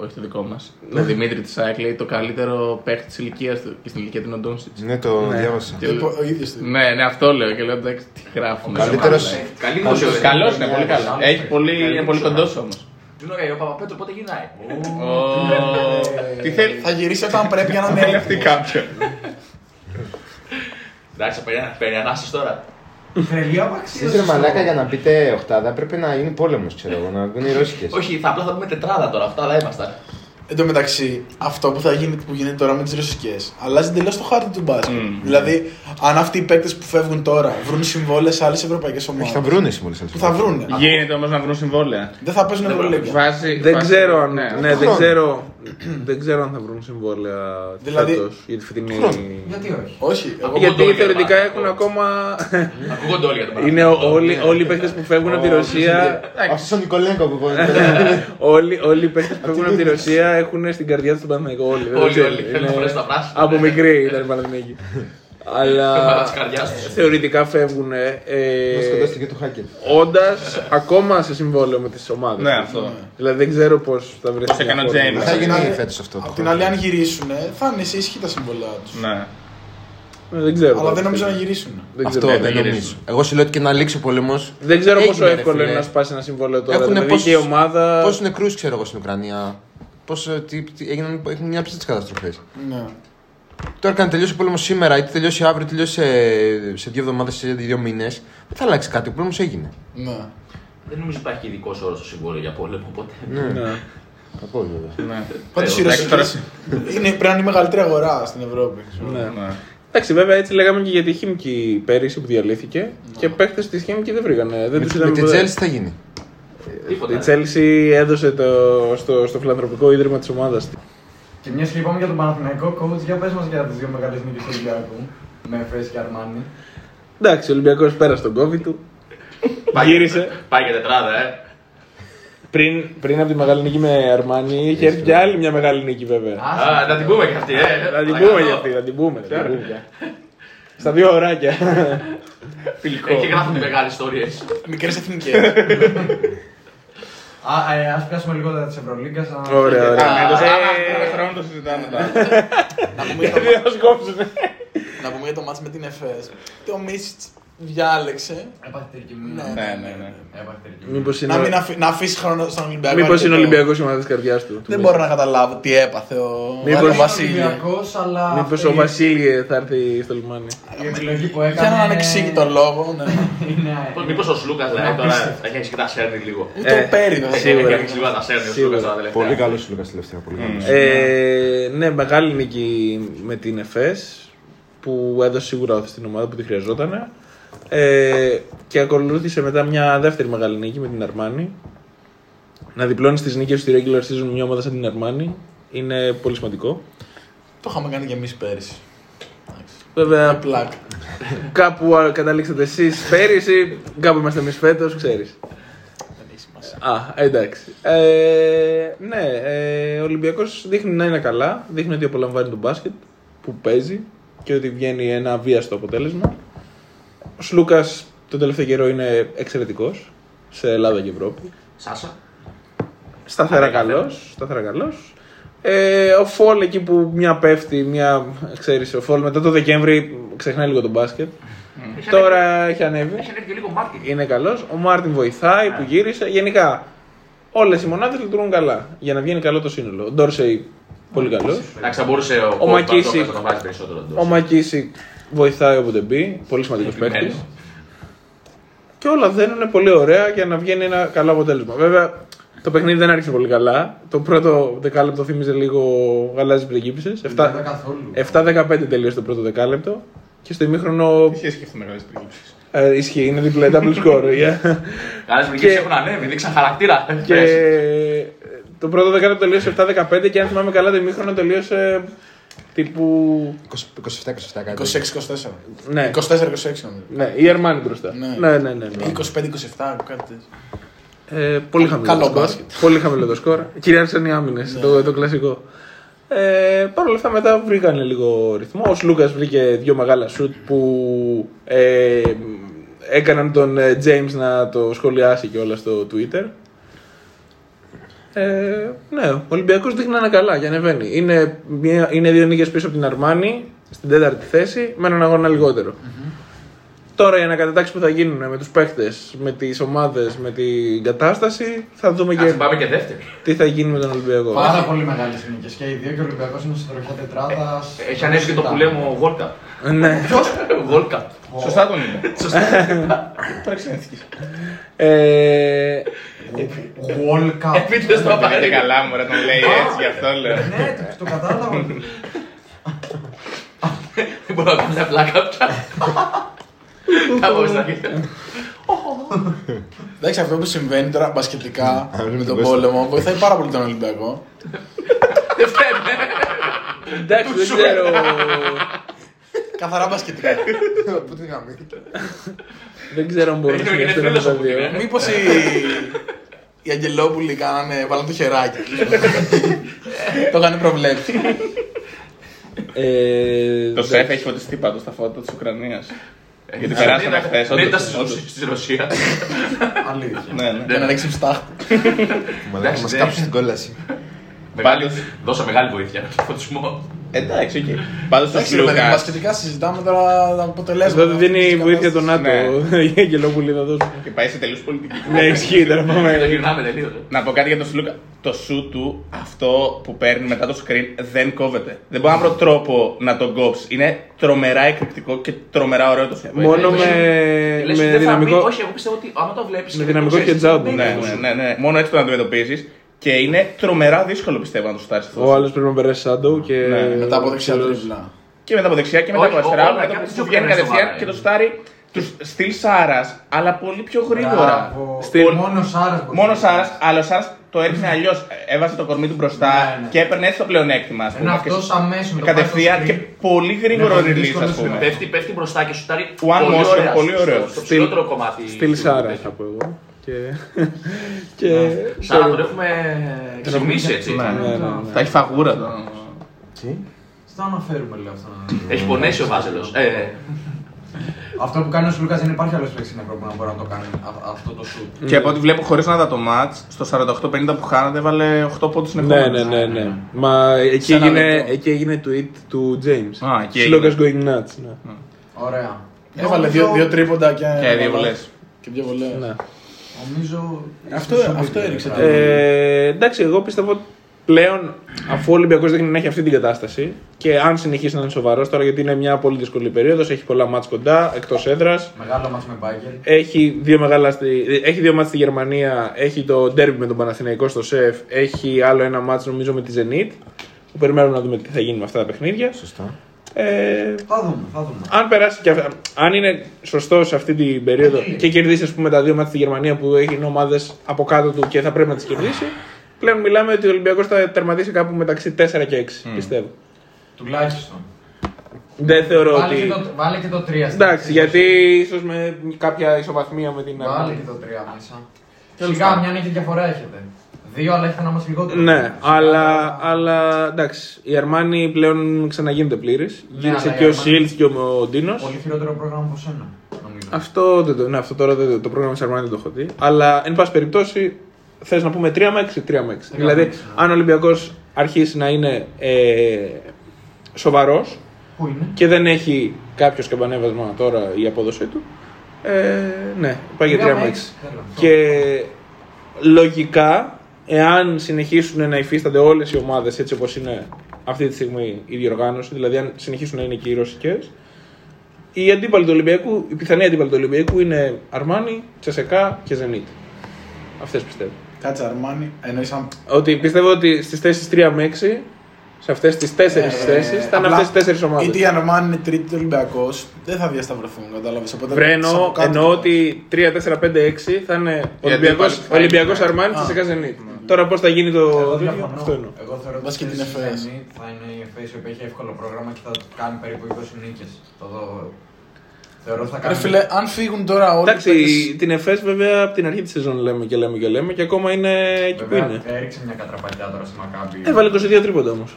όχι το δικό μας. Το Δημήτρη της ΑΕΚ λέει το καλύτερο παίχτη της ηλικίας του και στην ηλικία του είναι ο Ντόνσιτς. Ναι, το Ναι. διάβασα. Και Και λέω- ο ίδιος του. Ναι, ναι, αυτό λέω και λέω εντάξει, τι γράφουμε. Καλύτερος- Καλή δημοσιογραφία. Καλό είναι, πολύ καλός. Έχει πολύ, είναι πολύ κοντός όμως. Τζούνο ο Παπαπέτρο πότε γυρνάει; Τι θέλει. Θα γυρίσει όταν πρέπει για να Θέλει είναι. αυτή κάποιον. Εντάξει, παίρνει- παίρνει ανάσες τώρα. Τρελή απαξίωση. Εσείς ρε μαλάκα για να πείτε οχτάδα πρέπει να γίνει πόλεμος ξέρω εγώ, να βγουν οι Ρώσικες. Όχι, θα απλά θα πούμε τετράδα τώρα. Αυτά δεν ήμασταν. Εν τω μεταξύ, αυτό που θα γίνει που γίνεται τώρα με τις ρωσικές, αλλάζει εντελώς το χάρτη του μπάσκετ. Μμμ. Δηλαδή, αν αυτοί οι παίκτες που φεύγουν τώρα βρουν συμβόλαια σε άλλες ευρωπαϊκές ομάδες. Όχι, θα βρούνε οι μόλις Που θα βρούνε. Γίνεται όμως να βρουν συμβόλαια. Δεν θα παίζουν Ευρωλίγκα. Βάζει, Δεν βάζει- ξέρω αν. Ναι, Ναι, δεν ξέρω, δεν ξέρω αν θα βρουν συμβόλαια Δηλαδή- φέτος για τη φετινή. Γιατί όχι; Όχι, εγώ Γιατί όλοι για θεωρητικά τον έχουν Παναθηναϊκό. ακόμα. Ακούγονται όλοι για τον Είναι Παναθηναϊκό. όλοι, όλοι οι παίχτε που φεύγουν από τη Ρωσία. Αυτός ο Νικολέγκο που είπε. Όλοι, όλοι οι παίχτε που φεύγουν από τη Ρωσία έχουν στην καρδιά τους τον Παναθηναϊκό. Όλοι, δεν Όλοι, ξέρω, όλοι. είναι- Θέλουν να φορέσουν τα πράσινα. Από μικρή ήταν η Παναθηναϊκή. Αλλά Πέρα της καρδιάς τους. θεωρητικά φεύγουν. Μας Ε, σκοτώστηκε το Χάκετ. Όντας ακόμα σε συμβόλαιο με τις ομάδες. Ναι, αυτό. Δηλαδή δεν ξέρω πώς θα βρεθεί. Πώς έκανε ο μια φόρμουλα. James. Θα γίνει άλλη- φέτος αυτό. το Απ' την χρόνο. άλλη, αν γυρίσουν, θα είναι σε ισχύ τα συμβόλαια τους. Ναι. Ε, Δεν ξέρω. Αλλά δεν νομίζω να γυρίσουν. Δεν Αυτό ξέρω. δεν νομίζω. Εγώ σου λέω ότι και να λήξει ο πόλεμος. Δεν ξέρω πόσο Έγινε, ρε εύκολο φίλε. είναι να σπάσει ένα συμβόλαιο τώρα. Έχουν δηλαδή και η ομάδα. Πόσους νεκρούς ξέρω εγώ στην Ουκρανία. Πώς, ε, τι, τι, έγιναν, έχουν μια ψήφιση καταστροφές. Ναι. Τώρα και αν τελειώσει ο πόλεμος σήμερα, είτε τελειώσει αύριο, είτε τελειώσει σε, σε δύο εβδομάδες, σε δύο μήνες, δεν θα αλλάξει κάτι. Ο πόλεμος έγινε. ναι. Δεν νομίζω υπάρχει ειδικός όρος στο συμβόλαιο για πόλεμο. Οπότε. Ναι, Ναι. θα πω βέβαια. ναι. Πάντως οι Εντάξει, τώρα- Ρωσικέ είναι, πρέπει να είναι η μεγαλύτερη αγορά στην Ευρώπη. Ναι. Ναι. Εντάξει, βέβαια έτσι λέγαμε και για τη Χίμκι πέρυσι που διαλύθηκε και παίχτες της Χίμκι δεν βρήκανε. Δεν Με, τους με είδαμε τη ποτέ. Chelsea θα γίνει. Τίποτα. Η Chelsea έδωσε το, στο, στο φιλανθρωπικό ίδρυμα της ομάδας τη. Και μιας και είπαμε για τον Παναθηναϊκό coach, για πες μας για τις δύο μεγάλες νίκες του Ολυμπιακού. Με Εφές και Αρμάνι. Εντάξει, ο Ολυμπιακός πέρασε τον COVID του. Γύρισε. Πάει για τετράδα, ε. Πριν, πριν από τη μεγάλη νίκη με Αρμάνι, είχε έρθει και άλλη μια μεγάλη νίκη βέβαια. Α, να την πούμε και αυτή, ε. Θα την πούμε για αυτή, θα την πούμε. θα την πούμε. Στα δύο ωράκια. Φιλικό. Εκεί γράφουν μεγάλες ιστορίες. Μικρές εθνικές. Α, ε, ας πιάσουμε λίγο τα της Ευρωλίγκας. α- Ωραία, Α, ωραία. με το Ε, Σάββατο χρόνο το συζητάμε τώρα. να, πούμε για το, Γιατί θα σκόψουνε. να πούμε για το μάτς με την ΕΦΕΣ. Το Μίσιτς διάλεξε Έπαθε τελική Ναι. μήνυμα. Ναι, ναι, ναι. Έπαθε τελική Μήπως να, μην είναι, αφή- να αφήσει χρόνο στον Ολυμπιακό. μήπως είναι αρκετό. Ολυμπιακός η ομάδα της καρδιάς του. Δεν μπορώ να καταλάβω τι έπαθε ο, Μήπως- ο Είναι Βασίλη. Ολυμπιακός, αλλά Μήπως αυτή ο Βασίλη θα έρθει στο λιμάνι. Η επιλογή που έκανε... Για έναν ανεξήγητο λόγο. Ναι. Είναι... Μήπως ο Σλούκας δηλαδή τώρα έχει αρχίσει και τα σέρνει λίγο. Ούτε Ε, ο Πέρι δεν θα σίγουρα. Έχει αρχίσει λίγο να τα σέρνει ο Σίγουρα. Σλούκα τώρα τελευταία. Πολύ καλός σου Λούκα τελευταία. Πολύ καλός. Ε, ναι, μεγάλη νίκη με την ΕΦΕΣ που έδωσε σίγουρα όθηση στην ομάδα που τη χρειαζόταν. Ε, και ακολούθησε μετά μια δεύτερη μεγάλη νίκη με την Αρμάνη. Να διπλώνεις τις νίκες στη regular season μια ομάδα σαν την Αρμάνη είναι πολύ σημαντικό. Το είχαμε κάνει και εμείς πέρυσι. Βέβαια, Πλάκ. κάπου α, καταλήξατε εσείς πέρυσι, κάπου είμαστε εμείς φέτος, ξέρεις. Δεν έχει σημασία. Α, εντάξει. Ε, ναι, ε, ο Ολυμπιακός δείχνει να είναι καλά. Δείχνει ότι απολαμβάνει τον μπάσκετ που παίζει και ότι βγαίνει ένα βίαστο αποτέλεσμα. Ο Σλούκας τον τελευταίο καιρό είναι εξαιρετικός σε Ελλάδα και Ευρώπη. Σάσα. Σταθερά Άρα, καλός. Σταθερά καλός. Ε, ο Φολ εκεί που μια πέφτει, μια ξέρεις, ο Φολ μετά το Δεκέμβρη ξεχνάει λίγο τον μπάσκετ. Έχει Τώρα έχει ανέβει. Έχει ανέβει και λίγο Μάρτιν. Είναι καλός. Ο Μάρτιν βοηθάει που γύρισε. Γενικά όλες οι μονάδες λειτουργούν καλά για να βγαίνει καλό το σύνολο. Ο Ντόρσεϊ πολύ καλός. Εντάξει, θα μπορούσε ο, Ο Κόρπα Μακίσικ. να το βάλει περισσότερο. Ο Μακίσικ βοηθάει όποτε μπει. Πολύ σημαντικός παίκτης. Επιμένω. Και όλα δένουν πολύ ωραία για να βγαίνει ένα καλό αποτέλεσμα. Βέβαια το παιχνίδι δεν άρχισε πολύ καλά. Το πρώτο δεκάλεπτο θύμιζε λίγο γαλάζιες πριγκίπισες. Δεν είδα καθόλου. 7-15 τελείωσε το πρώτο δεκάλεπτο. Και στο ημίχρονο. Τι σχέση και αυτό με μεγάλε πρικύψει. Ε, ισχύει, είναι διπλέ double score. yeah. Άλλε Και- βρυγέ έχουν ανέβει, δείξαν χαρακτήρα. Και το πρώτο δεκάλεπτο τελείωσε 7-15 και αν θυμάμαι καλά το ημίχρονο τελείωσε τύπου. 27-27 κάτι. 26-24. Ναι, 24-26 νομίζω. ναι η Αρμάνι μπροστά. Ναι. Ναι, ναι, ναι. ναι. 25-27, κάτι τέτοιο. Ε, πολύ χαμηλό Καλό το σκορ. μπάσκετ. Πολύ χαμηλό το σκορ. Κυριάρχησαν οι άμυνες, το, το κλασικό. Ε, Παρ' όλα αυτά μετά βρήκαν λίγο ρυθμό. Ο Λούκα βρήκε δύο μεγάλα σουτ που ε, έκαναν τον ε, James να το σχολιάσει και όλα στο Twitter. Ε, ναι, ο Ολυμπιακός δείχνει να είναι καλά και ανεβαίνει. Είναι, μια, είναι δύο νίκες πίσω από την Αρμάνη στην τέταρτη θέση με έναν αγώνα λιγότερο. Τώρα οι ανακατατάξεις που θα γίνουν με τους παίχτες, με τις ομάδες, με την κατάσταση, θα δούμε και Κάτσε, πάμε και δεύτερη. τι θα γίνει με τον Ολυμπιακό. Πάρα πολύ μεγάλες νίκε και οι δύο και ο Ολυμπιακός είναι στην τροχιά τετράδας. Έχει ανέβει και το που λέμε ο Γόλκα. ναι. Γόλκα. Σωστά τον είπε. Τώρα εξαιρετική. ε, World Cup. Επίτηδες το Δεν είναι απαραίτητο. καλά μου, ρε, τον λέει έτσι, γι' αυτό λέω. Ναι, το- το κατάλαβα. Δεν μπορώ να κάνω μια πλάκα πια. Κάπως θα γίνει. Εντάξει, αυτό που συμβαίνει τώρα μπασκετικά Α, με με τον τον πόλεμο βοηθάει πάρα πολύ τον Ολυμπιακό. Δεν φταίμε. εντάξει, δεν ξέρω. Καθαρά μπασκετικά. Πού τη γάμη. δεν ξέρω αν μπορούν να Είναι συνεχίσουν φίλος τα μου, δύο. είναι. Μήπως οι... οι Αγγελόπουλοι κάνανε, βάλαν το χεράκι. το είχαν προβλέψει. Ε, Το σεφ έχει φωτιστεί πάντως στα φώτα της Ουκρανίας. Γιατί περάσαμε χθες, Δεν ήταν όντως, όντως. στη Ρωσία. Αλήθεια. Ναι, ναι. Για να ρίξει ψτάχτη. Μαλάκα Εντάξει, μας ναι. κάψει την κόλαση. Μεγάλη- Πάντως- Δώσα μεγάλη βοήθεια στο φωτισμό. Εντάξει, οκ. Πάντως το Εντάξει, ρε παιδί, Σλούκα. μπασκετικά συζητάμε τώρα τα αποτελέσματα. Εδώ δίνει Αυτής της βοήθεια τον κατάστασης. ΝΑΤΟ. Οι Αγγελόπουλοι θα δώσουν. Και πάει σε τελείως πολιτική. Ναι, ισχύει τώρα Το πάμε. γυρνάμε τελείως. Να πω κάτι για τον Σλούκα. Το σου του, αυτό που παίρνει μετά το screen, δεν κόβεται. Δεν μπορώ να βρω τρόπο να τον κόψει. Είναι τρομερά εκρηκτικό και τρομερά ωραίο το σου. Μόνο Λες, με, λες, με δεν θα δυναμικό. μπει- Όχι, εγώ πιστεύω ότι άμα το βλέπεις. Με δυναμικό και τζάμπ. Ναι, ναι, ναι, ναι. Μόνο έτσι το αντιμετωπίζεις. Και είναι τρομερά δύσκολο πιστεύω να το στάρεις αυτό. Ο άλλος πρέπει να περάσει shadow και. Ναι, Μετά από δεξιά Ψηλός. τρίβλα. Και μετά από δεξιά και μετά Όχι, από αριστερά. όλα με και το από που τις βγαίνει δύο κατευθείαν πλευρές και το είναι. στάρει τους στυλ Σάρας, αλλά πολύ πιο γρήγορα. Μπράβο. Στυλ- Μόνο Σάρας μπορεί Μόνο να Σάρας, κάνει. αλλά ο Σάρας το έριχνε αλλιώς. Έβαζε το κορμί του μπροστά Ναι, ναι. και έπαιρνε έτσι το πλεονέκτημα. ας πούμε, Ενώ και αυτός αμέσως με το Κατευθείαν πάει και στο screen. πολύ γρήγορο Είναι πολύ release, δύσκολο ας πούμε. σημείο. Πέφτει, πέφτει μπροστά και σου τάρει. One πολύ motion, ωραία πολύ στο- ωραίο. Στο ψηλότερο κομμάτι. Στυλ του- Σάρας του- θα πω εγώ. Και. και... Σάρα τον έχουμε ξυπνήσει έτσι. Ναι, Ναι, ναι, ναι. Θα έχει φαγούρα το. Στο αναφέρουμε λέω αυτό. να- Έχει πονέσει ο Βάζελος. Ε, Αυτό που κάνει ο Σλούκα δεν υπάρχει άλλος παίκτη στην Ευρώπη που να μπορεί να το κάνει α- αυτό το σουτ. Και από ό,τι βλέπω χωρίς να δω το match, στο 48-50 που χάνατε έβαλε 8 πόντους στην Ναι, επόμενη. ναι, ναι, ναι. Μα εκεί Σε ένα έγινε, λεπτό. εκεί έγινε tweet του James. Α, εκεί Slogans έγινε. going nuts. Ναι. Ωραία. Έβαλε Νομίζω- δύο, δύο τρίποντα και. Και δύο βολές. Και δύο βολές. Ναι. Νομίζω. Αυτό- ίσως αυτό σούπερ, έριξε πράγμα. Ε, εντάξει, εγώ πιστεύω ότι πλέον αφού ο Ολυμπιακός δείχνει να έχει αυτή την κατάσταση και αν συνεχίσει να είναι σοβαρός τώρα γιατί είναι μια πολύ δύσκολη περίοδος, έχει πολλά μάτς κοντά, εκτός έδρας. Μεγάλο μάτς με Μπάγκερ. Έχει δύο, μεγάλα στη, έχει δύο μάτς στη Γερμανία, έχει το derby με τον Παναθηναϊκό στο ΣΕΦ, έχει άλλο ένα μάτς νομίζω με τη Zenit. Που περιμένουμε να δούμε τι θα γίνει με αυτά τα παιχνίδια. Σωστά. Ε, Θα δούμε, θα δούμε. αν περάσει και αυ- αν είναι σωστό σε αυτή την περίοδο Ε, και κερδίσει ας πούμε, τα δύο μάτια στη Γερμανία που έχει ομάδε από κάτω του και θα πρέπει να τις κερδίσει, πλέον μιλάμε ότι ο Ολυμπιακός θα τερματίσει κάπου μεταξύ 4 και 6. Πιστεύω. Τουλάχιστον. Δεν θεωρώ Βάλε ότι. και, το, βάλε και το 3. Εντάξει, γιατί ίσως με κάποια ισοβαθμία με την Βάλε Αρμάνι. και το 3 μέσα. Σιγά, μια νίκη διαφορά έχετε. Δύο, αλλά έχετε να μα λιγότερο. Ναι, Σιγά, αλλά, αλλά εντάξει, η Αρμάνι πλέον ξαναγίνεται πλήρης. Γύρισε αλλά και η ο Armani- Σίλτ και ο Ντίνος. Πολύ χειρότερο πρόγραμμα από σένα, νομίζω. Αυτό, δεν το, ναι, αυτό τώρα δεν, το- το πρόγραμμα της Αρμάνι δεν το έχω δει. Αλλά εν πάση περιπτώσει θες να πούμε 3 με 6, 3 με 6. Δηλαδή, με έξι, ναι. αν ο Ολυμπιακός αρχίσει να είναι ε, σοβαρός Πού είναι; και δεν έχει κάποιο σκαμπανέβασμα τώρα η απόδοσή του, ε, ναι, πάει για 3 Τρία με με 6. έξι. Τέλος. Και λογικά, εάν συνεχίσουν να υφίστανται όλες οι ομάδες έτσι όπως είναι αυτή τη στιγμή η διοργάνωση, δηλαδή αν συνεχίσουν να είναι και οι ρωσικές, η αντίπαλη του Ολυμπιακού, η πιθανή αντίπαλη του Ολυμπιακού είναι Αρμάνι, Τσεσεκά και Ζενίτ. Αυτές πιστεύω. Κάτσε Αρμάνι, εννοείς αν... Ότι πιστεύω ότι στις θέσεις 3 με 6, σε αυτές τις 4 Ε, θέσεις, θα είναι απλά, αυτές τις 4 ομάδες. Είτε η Αρμάνι είναι τρίτη Ολυμπιακός, δεν θα διασταυρωθούν, κατάλαβες. Βρε, εννοώ, εννοώ ότι 3, 4, 5, 6 θα είναι Ολυμπιακός, αντίπαλοι θα Ολυμπιακός είναι. Αρμάνι, Τσεσεκά Ζενίτ. Τώρα πώς θα γίνει το Εγώ τέτοιο, διαφωνώ. αυτό εννοώ. Εγώ θεωρώ ότι Βάζει και την στη FS. Zenit θα είναι η FS η οποία έχει εύκολο πρόγραμμα και θα κάνει περίπου 20 νίκες. Το δω. Θεωρώ ότι θα Ρε κάνει. φίλε, αν φύγουν τώρα όλοι. οι Εντάξει, παίκτες- την ΕΦΕΣ βέβαια από την αρχή της σεζόν λέμε και λέμε και λέμε και ακόμα είναι εκεί που Βέβαια, είναι. έριξε μια κατραπατιά τώρα στη Μακάμπη. Έβαλε 22 τρίποντα όμως.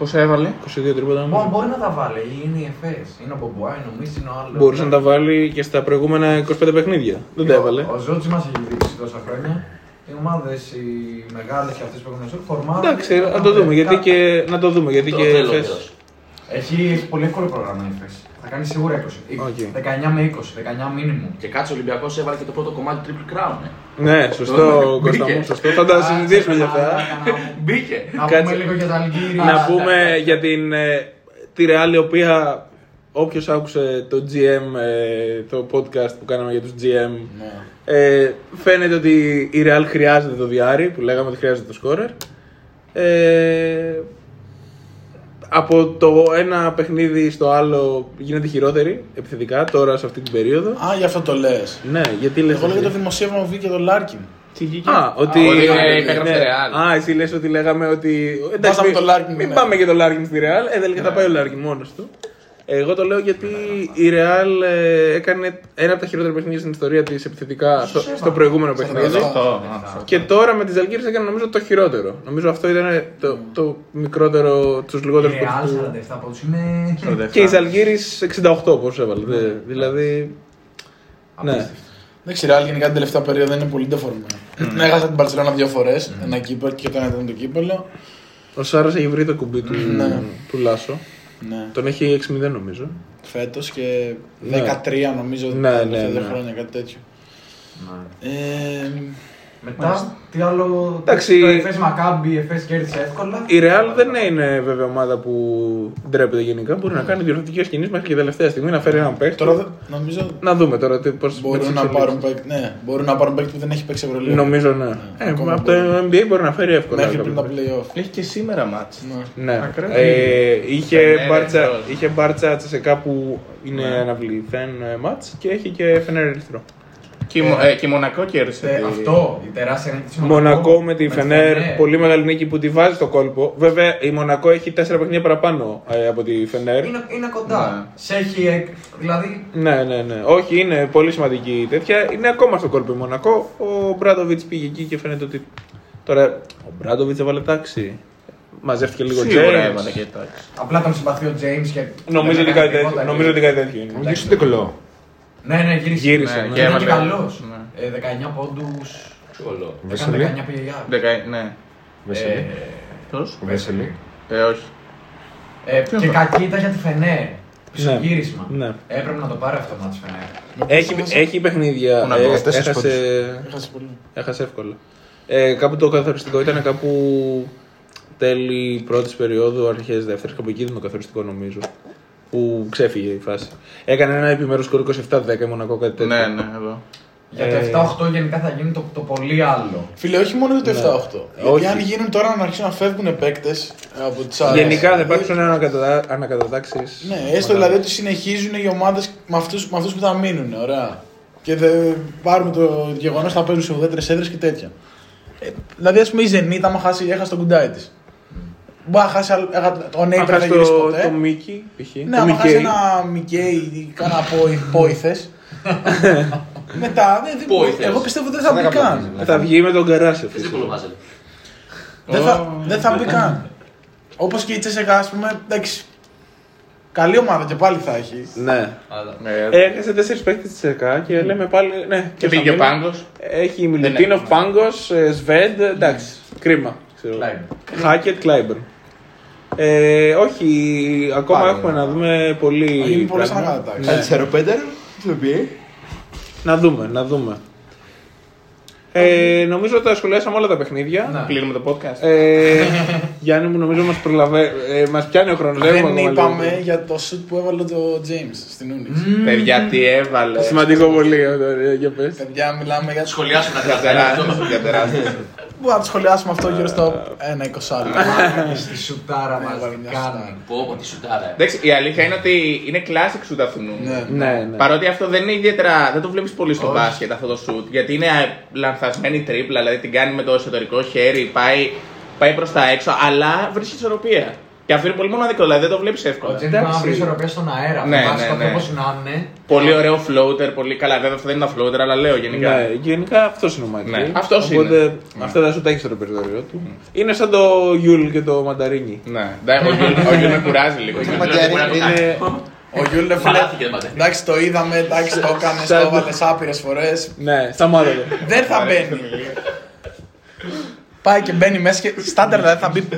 Πόσα έβαλε; 22 τρίποντα Μπο- όμως. Μπορεί να τα βάλει, είναι η FS. Είναι ο Μπομπουά, είναι ο Μίση, είναι ο άλλος. Μπορούσε να τα βάλει και στα προηγούμενα 25 παιχνίδια. Δεν τα έβαλε. Ο Ζώτση μας έχει δείξει τόσα χρόνια. Οι ομάδες οι μεγάλες και αυτές που έχουν ζώσει φορμάρουν. Εντάξει, να το δούμε. Γιατί και, να το δούμε. Γιατί Το και θέλω ΕΦΕΣ. κιόλας. Έχει, έχει πολύ εύκολο πρόγραμμα η FS. Θα κάνει σίγουρα 20. Οκ. 19 με 20, 19 μήνυμου. Και κάτσε ο Ολυμπιακός έβαλε και το πρώτο κομμάτι Triple Crown. Ε. Ναι, σωστό Κώστα Μπήκε. μου, σωστό. Θα τα συζητήσουμε για αυτά. Μπήκε. Να Κάτσε. πούμε λίγο για τα Αλγύρι. Να πούμε για την ε, τη Real η οποία όποιος άκουσε το GM, ε, το podcast που κάναμε για τους GM Ναι. ε, φαίνεται ότι η Real χρειάζεται το διάρρη που λέγαμε ότι χρειάζεται το scorer ε, από το ένα παιχνίδι στο άλλο γίνεται χειρότερη επιθετικά τώρα σε αυτή την περίοδο Α, γι' αυτό το λες. ναι, γιατί λες Εγώ λέω για το έτσι; δημοσίευμα που βγήκε το Λάρκιν. Τι βγήκε; Α, ότι. ότι είναι ναι, υπέγραψε ναι. Real. Α, εσύ λες ότι λέγαμε ότι. Βάζαμε μην- το Larkin, Μην ναι. πάμε και το Larkin στη Real. Ε, τελικά θα πάει ο Larkin μόνος του. Εγώ το λέω γιατί η Real ε, έκανε ένα από τα χειρότερα παιχνίδια στην ιστορία της επιθετικά στο, στο προηγούμενο παιχνίδι. Αυτό. Αυτό, α, Και τώρα με τις Ζαλγκύρε έκανε νομίζω το χειρότερο. Νομίζω αυτό ήταν το, το μικρότερο, τους Η λιγότερου Real 47 από του είναι. Και η Ζαλγκύρη 68 πόσο έβαλε. Ναι. Δε- Δηλαδή. Ναι. Εντάξει, η Real γενικά την τελευταία περίοδο είναι πολύ ντεφορμένη. Έχασα την Παρσελόνα δύο φορές. Ένα κύπελο και το ένα ήταν το κύπελο. Ο Σάρας έχει βρει το κουμπί του, Ναι. του Λάσο. Ναι. Τον έχει 6-0 νομίζω. Φέτος και Ναι. 13 νομίζω Ναι, τα ναι, τελευταία δύο ναι. χρόνια, κάτι τέτοιο. Ναι. Ε, Μετά, τι άλλο. Εντάξει. Το FS Μακάμπι, η FS κέρδισε εύκολα. Η Real δεν είναι βέβαια ομάδα που ντρέπεται γενικά. Μπορεί να κάνει διορθωτικές κινήσεις μέχρι και τελευταία στιγμή να φέρει έναν παίχτη. τώρα δεν- νομίζω Να δούμε τώρα τι- πώς μπορούν με να, τις πάρουν εξελίξεις. παίκτη, ναι, μπορούν να πάρουν παίκτη που δεν έχει παίξει Ευρωλίγα. Νομίζω ναι. Ε, ακόμα από το μπορεί. NBA μπορεί να φέρει εύκολα. Μέχρι κάποιο πριν τα παίκτη. playoff. Έχει και σήμερα μάτς. Ναι. Ναι. Ακριβώς. Ε, είχε, Φενέρ, μπάρτσα, Ερυθρός. είχε μπάρτσα τσεσεκά που είναι Ναι. αναβληθέν ε, μάτς και έχει και φενέρ ερυθρό. Και, η Μο- ε, και η Μονακό κέρδισε. Ε, τη- αυτό, η τεράστια νίκη της Μονακό με τη τη Φενέρ, πολύ μεγάλη νίκη που τη βάζει στο κόλπο. Βέβαια η Μονακό έχει τέσσερα παιχνίδια παραπάνω ε, από τη Φενέρ. Είναι, είναι κοντά. Ναι. Σε έχει. εκ- Δηλαδή. Ναι, ναι, ναι. Όχι, είναι πολύ σημαντική η τέτοια. Είναι ακόμα στο κόλπο η Μονακό. Ο Μπράντοβιτς πήγε εκεί και φαίνεται ότι. Τώρα ο Μπράντοβιτς έβαλε τάξη. Μαζεύτηκε λίγο Σίγουρα James. έβαλε και εντάξει. Απλά τον συμπαθεί ο James και. Νομίζω δεν ότι έκανε κάτι τέτοιο. τίποτα. Νομίζω ότι κάτι τέτοιο είναι. Ο Γιώργος Ντεκλό. Ναι, ναι, γύρισε. Γύρισε, Ναι, ναι. και Είναι έβαλε. και καλός. Ναι. 19 πόντους. Ψυχολό. Έκανε Βεσελή. 19 πήγε Δεκα- Ναι. Βεσελή. Ποιος; Ο Βεσελή. Ε, όχι. Ε, και κακή ήταν για τη Φενέρ. Πισωγύρισμα. Ναι. Έπρεπε να το πάρει αυτό το μάτι Φενέρ. Έχει, έχει παιχνίδια. Πού να ε, το, τέσσερις έχασε, Έχασε πολύ. έχασε εύκολα. Ε, κάπου το καθοριστικό ήταν κάπου τέλη πρώτης περίοδου, αρχές δεύτερης. Κάπου εκεί ήταν το καθοριστικό νομίζω. Που ξέφυγε η φάση. Έκανε ένα επιμέρους σκορ 27-10 η Μονακό κάτι τέτοιο. Ναι, ναι, εδώ. Για το Ε, 7-8 γενικά θα γίνει το, το πολύ άλλο. Φίλε, όχι μόνο για το 7-8. Γιατί Όχι. αν γίνουν τώρα να αρχίσουν να φεύγουν παίκτε από τις άλλε. Γενικά θα υπάρξουν ανακατατάξει. Ναι, έστω δηλαδή ότι συνεχίζουν οι ομάδες με αυτούς με αυτούς που θα μείνουν. Ωραία. Και δεν πάρουμε το γεγονός ότι θα παίζουν σε ουδέτερες έδρες και τέτοια. Ε, δηλαδή, ας πούμε, η Ζενίτα, άμα χάσει, έχασε τον κουντάι της. Μπορεί να χάσει άλλο- έχα- ο Νέιπερ δεν θα το, γυρίσει ποτέ. το Μίκη, π.χ. Ναι, το άμα χάσει Μικέι. ένα Μικέι ή κάνα πόηθες. Μετά, δεν, δεν- Πόηθες. εγώ πιστεύω ότι δεν θα μπει καν. Θα βγει με τον Καράσεφ. Δεν κολοβάζελ. Δεν θα, δεν θα μπει καν. Όπως και η Τσέσσεκα, ας πούμε, εντάξει. Καλή ομάδα και πάλι θα έχει. Ναι. Αλλά... Ε, Έχασε τέσσερις παίκτες της ΕΚΑ και λέμε πάλι. Ναι, Και θα πήγε ο μείνει. Πάγκος. Έχει Μιλουτίνοφ, Πάγκος, Σβέντ. Εντάξει, κρίμα. Ξέρω. Κλάιμπερν. Χάκετ, Κλάιμπερν. Ε, όχι, ακόμα Πάλι. έχουμε να δούμε πολύ. Είναι πολλές πράγμα. ανακατατάξεις. Ναι. Αριστερό πέντερ, τι το πει; Να δούμε, να δούμε. Ε, νομίζω ότι τα σχολιάσαμε όλα τα παιχνίδια. Ναι. Κλείνουμε το podcast. Ε, Γιάννη μου, νομίζω μας, προλαβε... ε, μας πιάνει ο χρόνος. Δεν έχουμε ακόμα είπαμε λίγο. για το shoot που έβαλε το James στην Ούνιξ. Παιδιά, τι έβαλες. Σημαντικό πολύ, ε, για πες. Παιδιά, μιλάμε για. Σχολιάσουμε να Για τεράστιο. Για τεράστιο. Μπορούμε να το σχολιάσουμε αυτό γύρω στο 1-20 Στη σουτάρα Ναι, μας έβαλε τι μια κάνει. σουτάρα. Πω, πω, τη σουτάρα. ε. Εντάξει, η αλήθεια είναι ότι είναι classic shoot αυτού. Ναι. Ναι, ναι. Παρότι αυτό δεν είναι ιδιαίτερα. Δεν το βλέπεις πολύ στο Όχι. μπάσκετ αυτό το shoot. Γιατί είναι α, λανθασμένη τρίπλα, δηλαδή την κάνει με το εσωτερικό χέρι, πάει, πάει προς τα έξω, αλλά βρίσκει ισορροπία. Και αυτό είναι πολύ μοναδικό, δηλαδή δεν το βλέπεις Ο εύκολα. Τζέιμς μπορεί να βρει ισορροπία στον αέρα. Ναι, Βάζει ναι, το ναι. όπως να είναι. Πολύ ωραίο floater, πολύ καλά. Βέβαια αυτό δεν είναι ένα floater, αλλά λέω γενικά. Ναι, γενικά αυτός είναι ο Μάικλ. Ναι, αυτός Οπότε είναι. αυτά θα σου τα έχει στο ρεπερτόριο του. Είναι σαν το Γιούλ και το Μανταρίνι. Ναι, ντα- ο Γιούλ- ο Γιούλ με κουράζει λίγο. Είναι... Ο Γιούλ είναι φίλε. Χαλάθηκε, δεν πάτε. Εντάξει, το είδαμε, εντάξει, το έκανες, το Σαν- έβαλες άπειρες φορές. Ναι, σταμάτα το. Δεν θα μπαίνει. Πάει και μπαίνει μέσα και στάντερ δηλαδή θα μπει,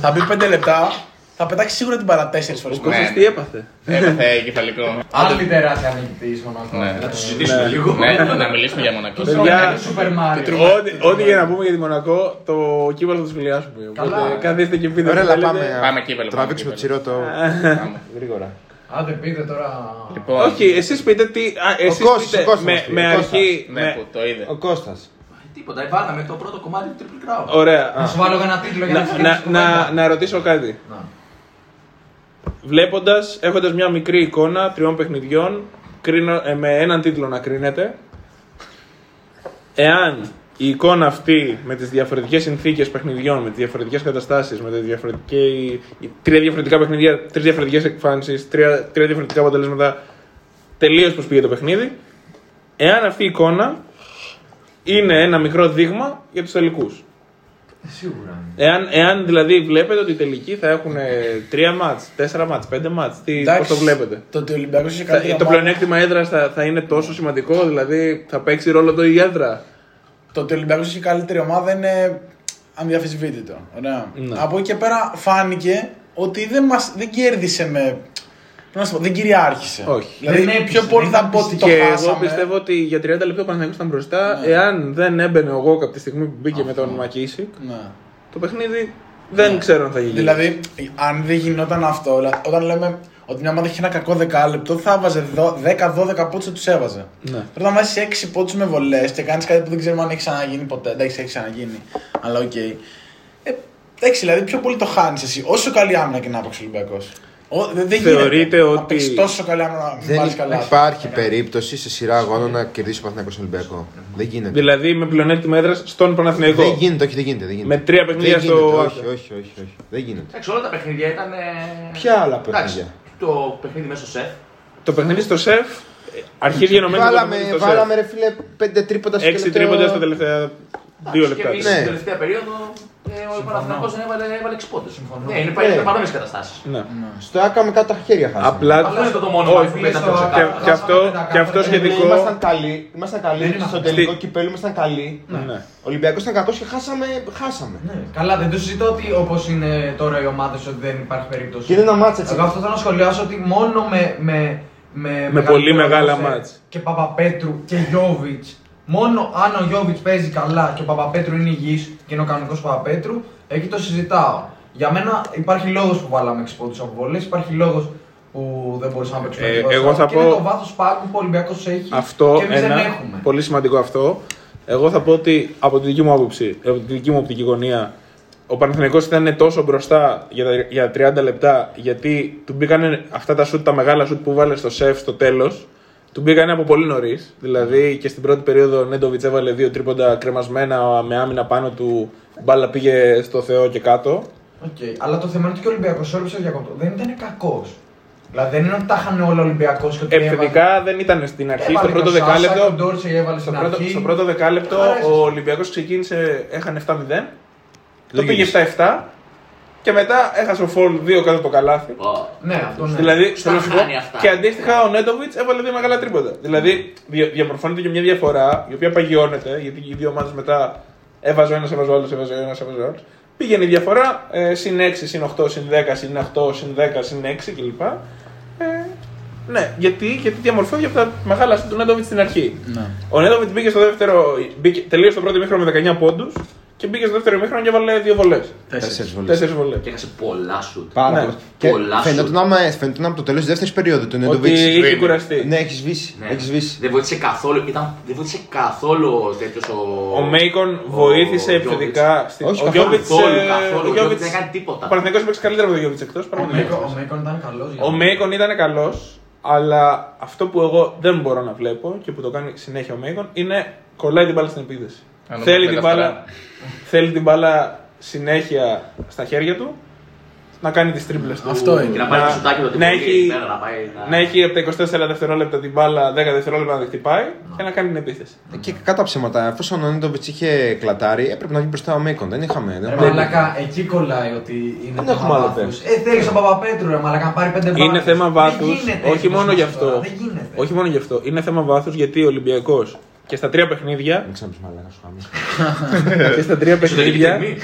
θα μπει 5 λεπτά. Θα πετάξει σίγουρα την παρά 4 φορές. Ναι. Κώστας τι έπαθε; Έπαθε κεφαλικό. Άλλη τεράστια νικητής Μονακό. Ναι. Να το συζητήσουμε λίγο. Ναι, να μιλήσουμε για μονακό. Παιδιά, Σούπερ Μάριο. Ό,τι- Ό,τι για να πούμε για τη Μονακό, το κύπελο θα το σχολιάσουμε. Οπότε Καλά. καθίστε και πείτε. Ωραία, τι αλλά θέλετε. πάμε. Πάμε κύπελο, πάμε Τραβήξουμε το κύπελο. τσιρό το. Πάμε. Γρήγορα. Άντε πείτε τώρα. Λοιπόν, Όχι, εσείς πείτε τι. Α, εσείς Κώστας, πείτε ο Κώστας με, μας πει, με ο αρχή. ναι, με- που το είδε. Ο Κώστας. Τίποτα, βάλαμε το πρώτο κομμάτι του Triple Crown. Ωραία. Να σου βάλω ένα τίτλο για να Να, ξεκινήσει να, η να, κουβέντα. να ρωτήσω κάτι. Να. Βλέποντας, έχοντας μια μικρή εικόνα τριών παιχνιδιών, κρίνω, ε, με έναν τίτλο να κρίνετε, εάν η εικόνα αυτή με τις διαφορετικές συνθήκες παιχνιδιών, με τις διαφορετικές καταστάσεις, με τις διαφορετικές, τρία διαφορετικά παιχνίδια, τρεις διαφορετικές εκφάνσεις, τρία, τρία διαφορετικά αποτελέσματα, τελείως πώς πήγε το παιχνίδι, εάν αυτή η εικόνα είναι ένα μικρό δείγμα για τους τελικούς. Σίγουρα. Εάν, εάν δηλαδή βλέπετε ότι οι τελικοί θα έχουν τρία μάτς, τέσσερα μάτς, πέντε μάτς, τι, πώς το βλέπετε; Το ότι ο Ολυμπιακός είχε Θα, καλύτερη το ομάδα- πλεονέκτημα έδρας θα, θα είναι τόσο σημαντικό, δηλαδή θα παίξει ρόλο το η έδρα; Το ότι ο Ολυμπιακός είχε καλύτερη ομάδα είναι αδιαφεσβήτητο. Ωραία. Ναι. Από εκεί και πέρα φάνηκε ότι δεν, μας, δεν κέρδισε με. Πώς να σου πω, δεν κυριάρχησε. Όχι. Δηλαδή, Δεν έπεισε, πιο πολύ δεν θα πω ότι το και χάσαμε. εγώ πιστεύω ότι για 30 λεπτά ο Παναθηναϊκός ήταν μπροστά. Ναι. Εάν δεν έμπαινε ο Γόκ από τη στιγμή που μπήκε με τον Μακίσικ, Ναι. το παιχνίδι δεν ξέρω αν θα γίνει. Δηλαδή, αν δεν γινόταν αυτό, δηλαδή, όταν λέμε ότι μια ομάδα έχει ένα κακό δεκάλεπτο, θα έβαζε δο- 10-12 πόντους τους έβαζε. Ναι. Τώρα, όταν βάζεις 6 πόντους με βολές και κάνεις κάτι που δεν ξέρουμε αν έχει ξαναγίνει ποτέ. Εντάξει, έχει ξαναγίνει, αλλά οκ. Ε, εντάξει, δηλαδή πιο πολύ το χάνεις εσύ. Όσο καλή άμυνα και να παίξει ο Ολυμπιακός. Δεν γίνεται Θεωρείτε να ότι- παίξεις τόσο καλή άμυνα να Δεν βάλει καλά. υπάρχει περίπτωση σε σειρά αγώνων να κερδίσει ο Παναθηναϊκός στον Ολυμπιακό. Δεν γίνεται. Δηλαδή με πλεονέκτημα έδρας στον Παναθηναϊκό. Δεν γίνεται, όχι, δεν γίνεται. Δεν γίνεται. Με τρία παιχνίδια Δεν στο γίνεται, Άκρα. Όχι, όχι, όχι, όχι. Δεν γίνεται. Εντάξει, όλα τα παιχνίδια ήταν. ε, Ποια άλλα εντάξει, παιχνίδια; Το παιχνίδι μέσα στο σεφ. Το παιχνίδι στο σεφ, ε, αρχή γενομένο το Βάλαμε, παιχνίδι στο βάλαμε σεφ. ρε φίλε πέντε τρίποτα στο Έξι τελευταίο- τρίποντα στα τελευταία δύο Και λεπτά. εμείς Ναι. στην τελευταία περίοδο ε, ο Παναθηναϊκός δεν έβαλε, έβαλε 6 πόντους. Ναι, είναι Ναι. ναι. παρόμοιες καταστάσεις. Ναι. Στο άκα με κάτω τα χέρια χάσαμε. Απλά Αυτό είναι το μόνο Όχι, που ήταν στο- το και, και αυτό, και αυτό Ε, σχετικό. Ήμασταν καλοί, ήμασταν καλοί Δεν στο ήμασταν. τελικό Στη- κυπέλου, ήμασταν καλοί. Ναι. Ο Ολυμπιακός ήταν κακός και χάσαμε, χάσαμε. Ναι, καλά, δεν το συζητώ ότι όπως είναι τώρα οι ομάδες ότι δεν υπάρχει περίπτωση. Και είναι ένα μάτς έτσι. Εγώ αυτό θέλω να σχολιάσω ότι μόνο με. με με, μεγάλη πολύ πρόοδο μεγάλα σε- μάτς. Και Παπαπέτρου και Γιώβιτς. Μόνο αν ο Γιώβιτς παίζει καλά και ο Παπαπέτρου είναι υγιής και είναι ο κανονικός Παπαπέτρου, εκεί το συζητάω. Για μένα υπάρχει λόγος που βάλαμε 6 πόντους από βολές, υπάρχει λόγος που δεν μπορούσαν να παίξουν. Ε, ποδόσφαιρο. εγώ θα και πω- είναι το βάθος πάγκου που ο Ολυμπιακός έχει Αυτό και εμείς δεν ένα. έχουμε. Πολύ σημαντικό αυτό. Εγώ θα πω ότι από τη δική μου άποψη, από τη δική μου οπτική γωνία, ο Παναθηναϊκός ήταν τόσο μπροστά για, τα- για 30 λεπτά γιατί του μπήκαν αυτά τα σουτ, τα μεγάλα σουτ που βάλε στο σεφ στο τέλος. Του μπήκαν από πολύ νωρίς. Δηλαδή και στην πρώτη περίοδο ο Νέντοβιτ έβαλε δύο τρίποντα κρεμασμένα με άμυνα πάνω του. Μπάλα πήγε στο Θεό και κάτω. Οκ, Αλλά το θέμα είναι ότι και ο Ολυμπιακός, sorry που σε διακόπτω, δεν ήταν κακός. Δηλαδή δεν είναι ότι τα είχαν όλα ο Ολυμπιακός και ότι Επιθετικά δεν ήταν στην αρχή. Έβαλε Στο πρώτο και ο Σάσα, δεκάλεπτο. και ο Ντόρσεϊ έβαλε Στο στην πρώτο, αρχή. στο πρώτο δεκάλεπτο Άρα, ίσως. ο Ολυμπιακός ξεκίνησε, έχανε 7-0. Το Δεν πήγε γύρισε. 7-7 και μετά έχασε ο Φολ δύο κάτω από το καλάθι. Ω, Ναι, αυτό ναι. Δηλαδή, Στα θέλω να σου πω, χάνει αυτά. και αντίστοιχα ο Νέντοβιτς έβαλε δύο μεγάλα τρίποντα. Δηλαδή, δια- διαμορφώνεται και μια διαφορά η οποία παγιώνεται γιατί οι δύο ομάδες μετά έβαζε ο ένας, έβαζε ο άλλος, έβαζε ο ένας, έβαζε ο άλλος. Πήγαινε η διαφορά ε, συν 6, συν 8, συν 10, συν 8, συν 10, συν 6 κλπ. Ε, ναι, γιατί, γιατί διαμορφώθηκε από τα μεγάλα σου του Νέτοβιτ στην αρχή. Ναι. Ο Νέτοβιτ μπήκε στο δεύτερο, μπήκε, τελείωσε το πρώτο ημίχρονο με 19 πόντους και μπήκε στο δεύτερο ημίχρονο και έβαλε δύο βολές. Τέσσερις βολές. Τέσσερις βολές. Και έχασε πολλά σουτ. Πάρα Ναι. πολύ. Και Πολλά φαινόταν σου. άμα- φαινόταν από το τέλος της δεύτερης περίοδου του Ότι Νέντοβιτ. είχε κουραστεί. Ναι, έχεις σβήσει. Ναι. Έχεις σβήσει. Δεν βοήθησε καθόλου, ήταν, δεν βοήθησε καθόλου τέτοιος ο. Ο Μέικον ο βοήθησε Γιώβιτς. επιθετικά. στη- Όχι, ο καθόλου, Γιώβιτς, καθόλου, ε, καθόλου. ο Ο Γιώβιτς- Γιώβιτς δεν έκανε τίποτα. Ο Παναθηναϊκός έπαιξε καλύτερα με τον Γιώβιτς εκτός. παρά Ο με τον Μέικον- Γιώβιτς. Ο Μέικον ήταν καλός. Ο Μέικον ήταν καλός, αλλά αυτό που εγώ δεν μπορώ να βλέπω και που το κάνει συνέχεια ο Μέικον είναι κολλάει την μπάλα στην επίδεση. Αν Θέλει όμως την, δεν τα μπάλα, θέλει την μπάλα συνέχεια στα χέρια του να κάνει τις τρίπλες του. Αυτό είναι. Και να πάρει το σουτάκι του να, πολύ, έχει, πέρα, να πάει να- να έχει από τα 24 δευτερόλεπτα την μπάλα, 10 δευτερόλεπτα να τη χτυπάει και να κάνει την επίθεση. Και κατά ψέματα, εφόσον ο Νέντοβιτς είχε κλατάρει, έπρεπε να βγει μπροστά ο Μέικον. Δεν είχαμε. Δεν Ρε είχαμε. μαλάκα, εκεί κολλάει ότι είναι Δεν θέμα έχουμε άλλο βάθους. Ε, θέλει τον Παπαπέτρου, ρε μαλάκα, να πάρει πέντε βάθους. Είναι θέμα Δεν βάθους. γίνεται Όχι έτσι μόνο όπως γι' είναι αυτό. τώρα, Δεν γίνεται. Όχι μόνο γι' αυτό. Είναι θέμα βάθους γιατί ο Ολυμπιακός και στα τρία παιχνίδια. Δεν ξαναπείς μαλάκα σου χάμω. και στα τρία Εσωτερική παιχνίδια τιμή.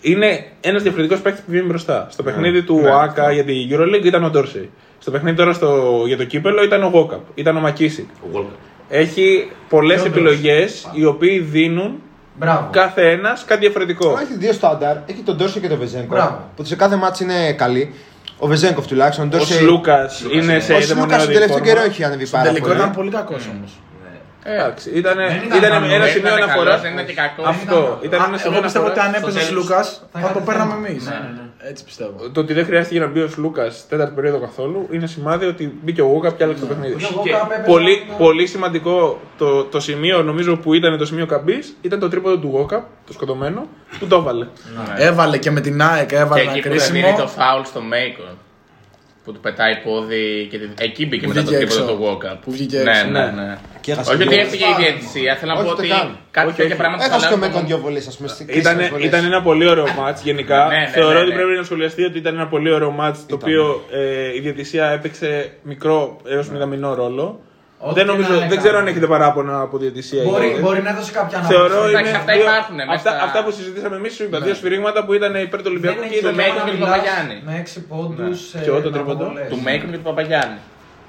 είναι ένας διαφορετικός παίκτης που βγαίνει μπροστά. Στο παιχνίδι Ναι. του ΟΑΚΑ για την Euroleague ήταν ο Ντόρσεϊ. Στο παιχνίδι τώρα στο, για το κύπελο ήταν ο Γόκαπ. Ήταν ο Μακίσικ. Ο Walker. Έχει πολλές Και ο επιλογές Ντόρσεϊ. οι οποίοι δίνουν Μπράβο. κάθε ένας κάτι διαφορετικό. Έχει δύο στάνταρ. Έχει τον Ντόρσο και τον Βεζέγκο. Μπράβο. Που σε κάθε μάτσο είναι καλή. Ο Βεζέγκοφ τουλάχιστον. Ο Ντόρσεϊ- Σλούκας είναι σε Ο Σλούκας δαιμονιώδη στον τελευταίο φόρμα. καιρό έχει ανεβεί Στον πάρα τελικό πολύ. ήταν πολύ κακός όμως. Εντάξει, ήταν, Δεν ήταν, ήταν καλό, ένα δεν σημείο ήταν αναφοράς. καλός, δεν ήταν και κακός. Αυτό. Ήταν ένα σημείο Εγώ πιστεύω ότι αν αναφορά. έπαιζε ο τέλος Λούκας θα θα είχατε το παίρναμε θέμα. εμείς. Ναι, ναι, ναι. Έτσι πιστεύω. Το ότι δεν χρειάστηκε να μπει ο Λούκας τέταρτη περίοδο καθόλου είναι σημάδι ότι μπήκε ο Γούκα και άλλαξε το παιχνίδι. Και εγώ Και κάπου έπαιζα Πολύ, το- πολύ σημαντικό το, το σημείο, νομίζω που ήταν το σημείο καμπής, ήταν το τρίποδο του Γόκα, το σκοτωμένο, που το έβαλε. Έβαλε και με την ΑΕΚ, Και έβαλε ένα εκεί που δεν δίνει το κρίσιμο. φάουλ στο Μέικον. Που του πετάει πόδι και τη- εκεί μπήκε Που μετά το βγήκε τρίποδο έξω. του Walker. Που βγήκε Ναι, έξω. ναι, Ναι. ναι. Και έχασε Όχι δύο ότι βολές. έφυγε η διαιτησία, θέλω να Όχι, πω ούτε ότι καν. κάτι Όχι, τέτοια όχι. πράγματα Έχασε το αλλάζουν Μέικον το- δύο βολές, ας πούμε. στις κρίσιμες Ήτανε, βολές. ήταν ένα πολύ ωραίο μάτς γενικά. Ναι, ναι, Θεωρώ ναι, ότι ναι. πρέπει να σχολιαστεί ότι ήταν ένα πολύ ωραίο μάτς το Ήταν. οποίο ε, η διαιτησία έπαιξε μικρό έως μηδαμινό ρόλο. Ό,τι Δεν, και νομίζω, να είναι δεν ξέρω αν καλό. έχετε παράπονα από διαιτησία. Μπορεί, ή όχι. μπορεί να έδωσε κάποια Θεωρώ ανάπτυξη. Εντάξει, είναι αυτά δύο- υπάρχουν μέσα αυτά, στα- αυτά που συζητήσαμε εμείς, σου είπα. Δύο σφυρίγματα που ήταν υπέρ του Ολυμπιακού Δεν και έχει ήταν. Μέικον λόγο και να του μιλάς Παπαγιάννη. Με 6 πόντους. Ποιο το τρίποντο; Του Μέικον και του Παπαγιάννη.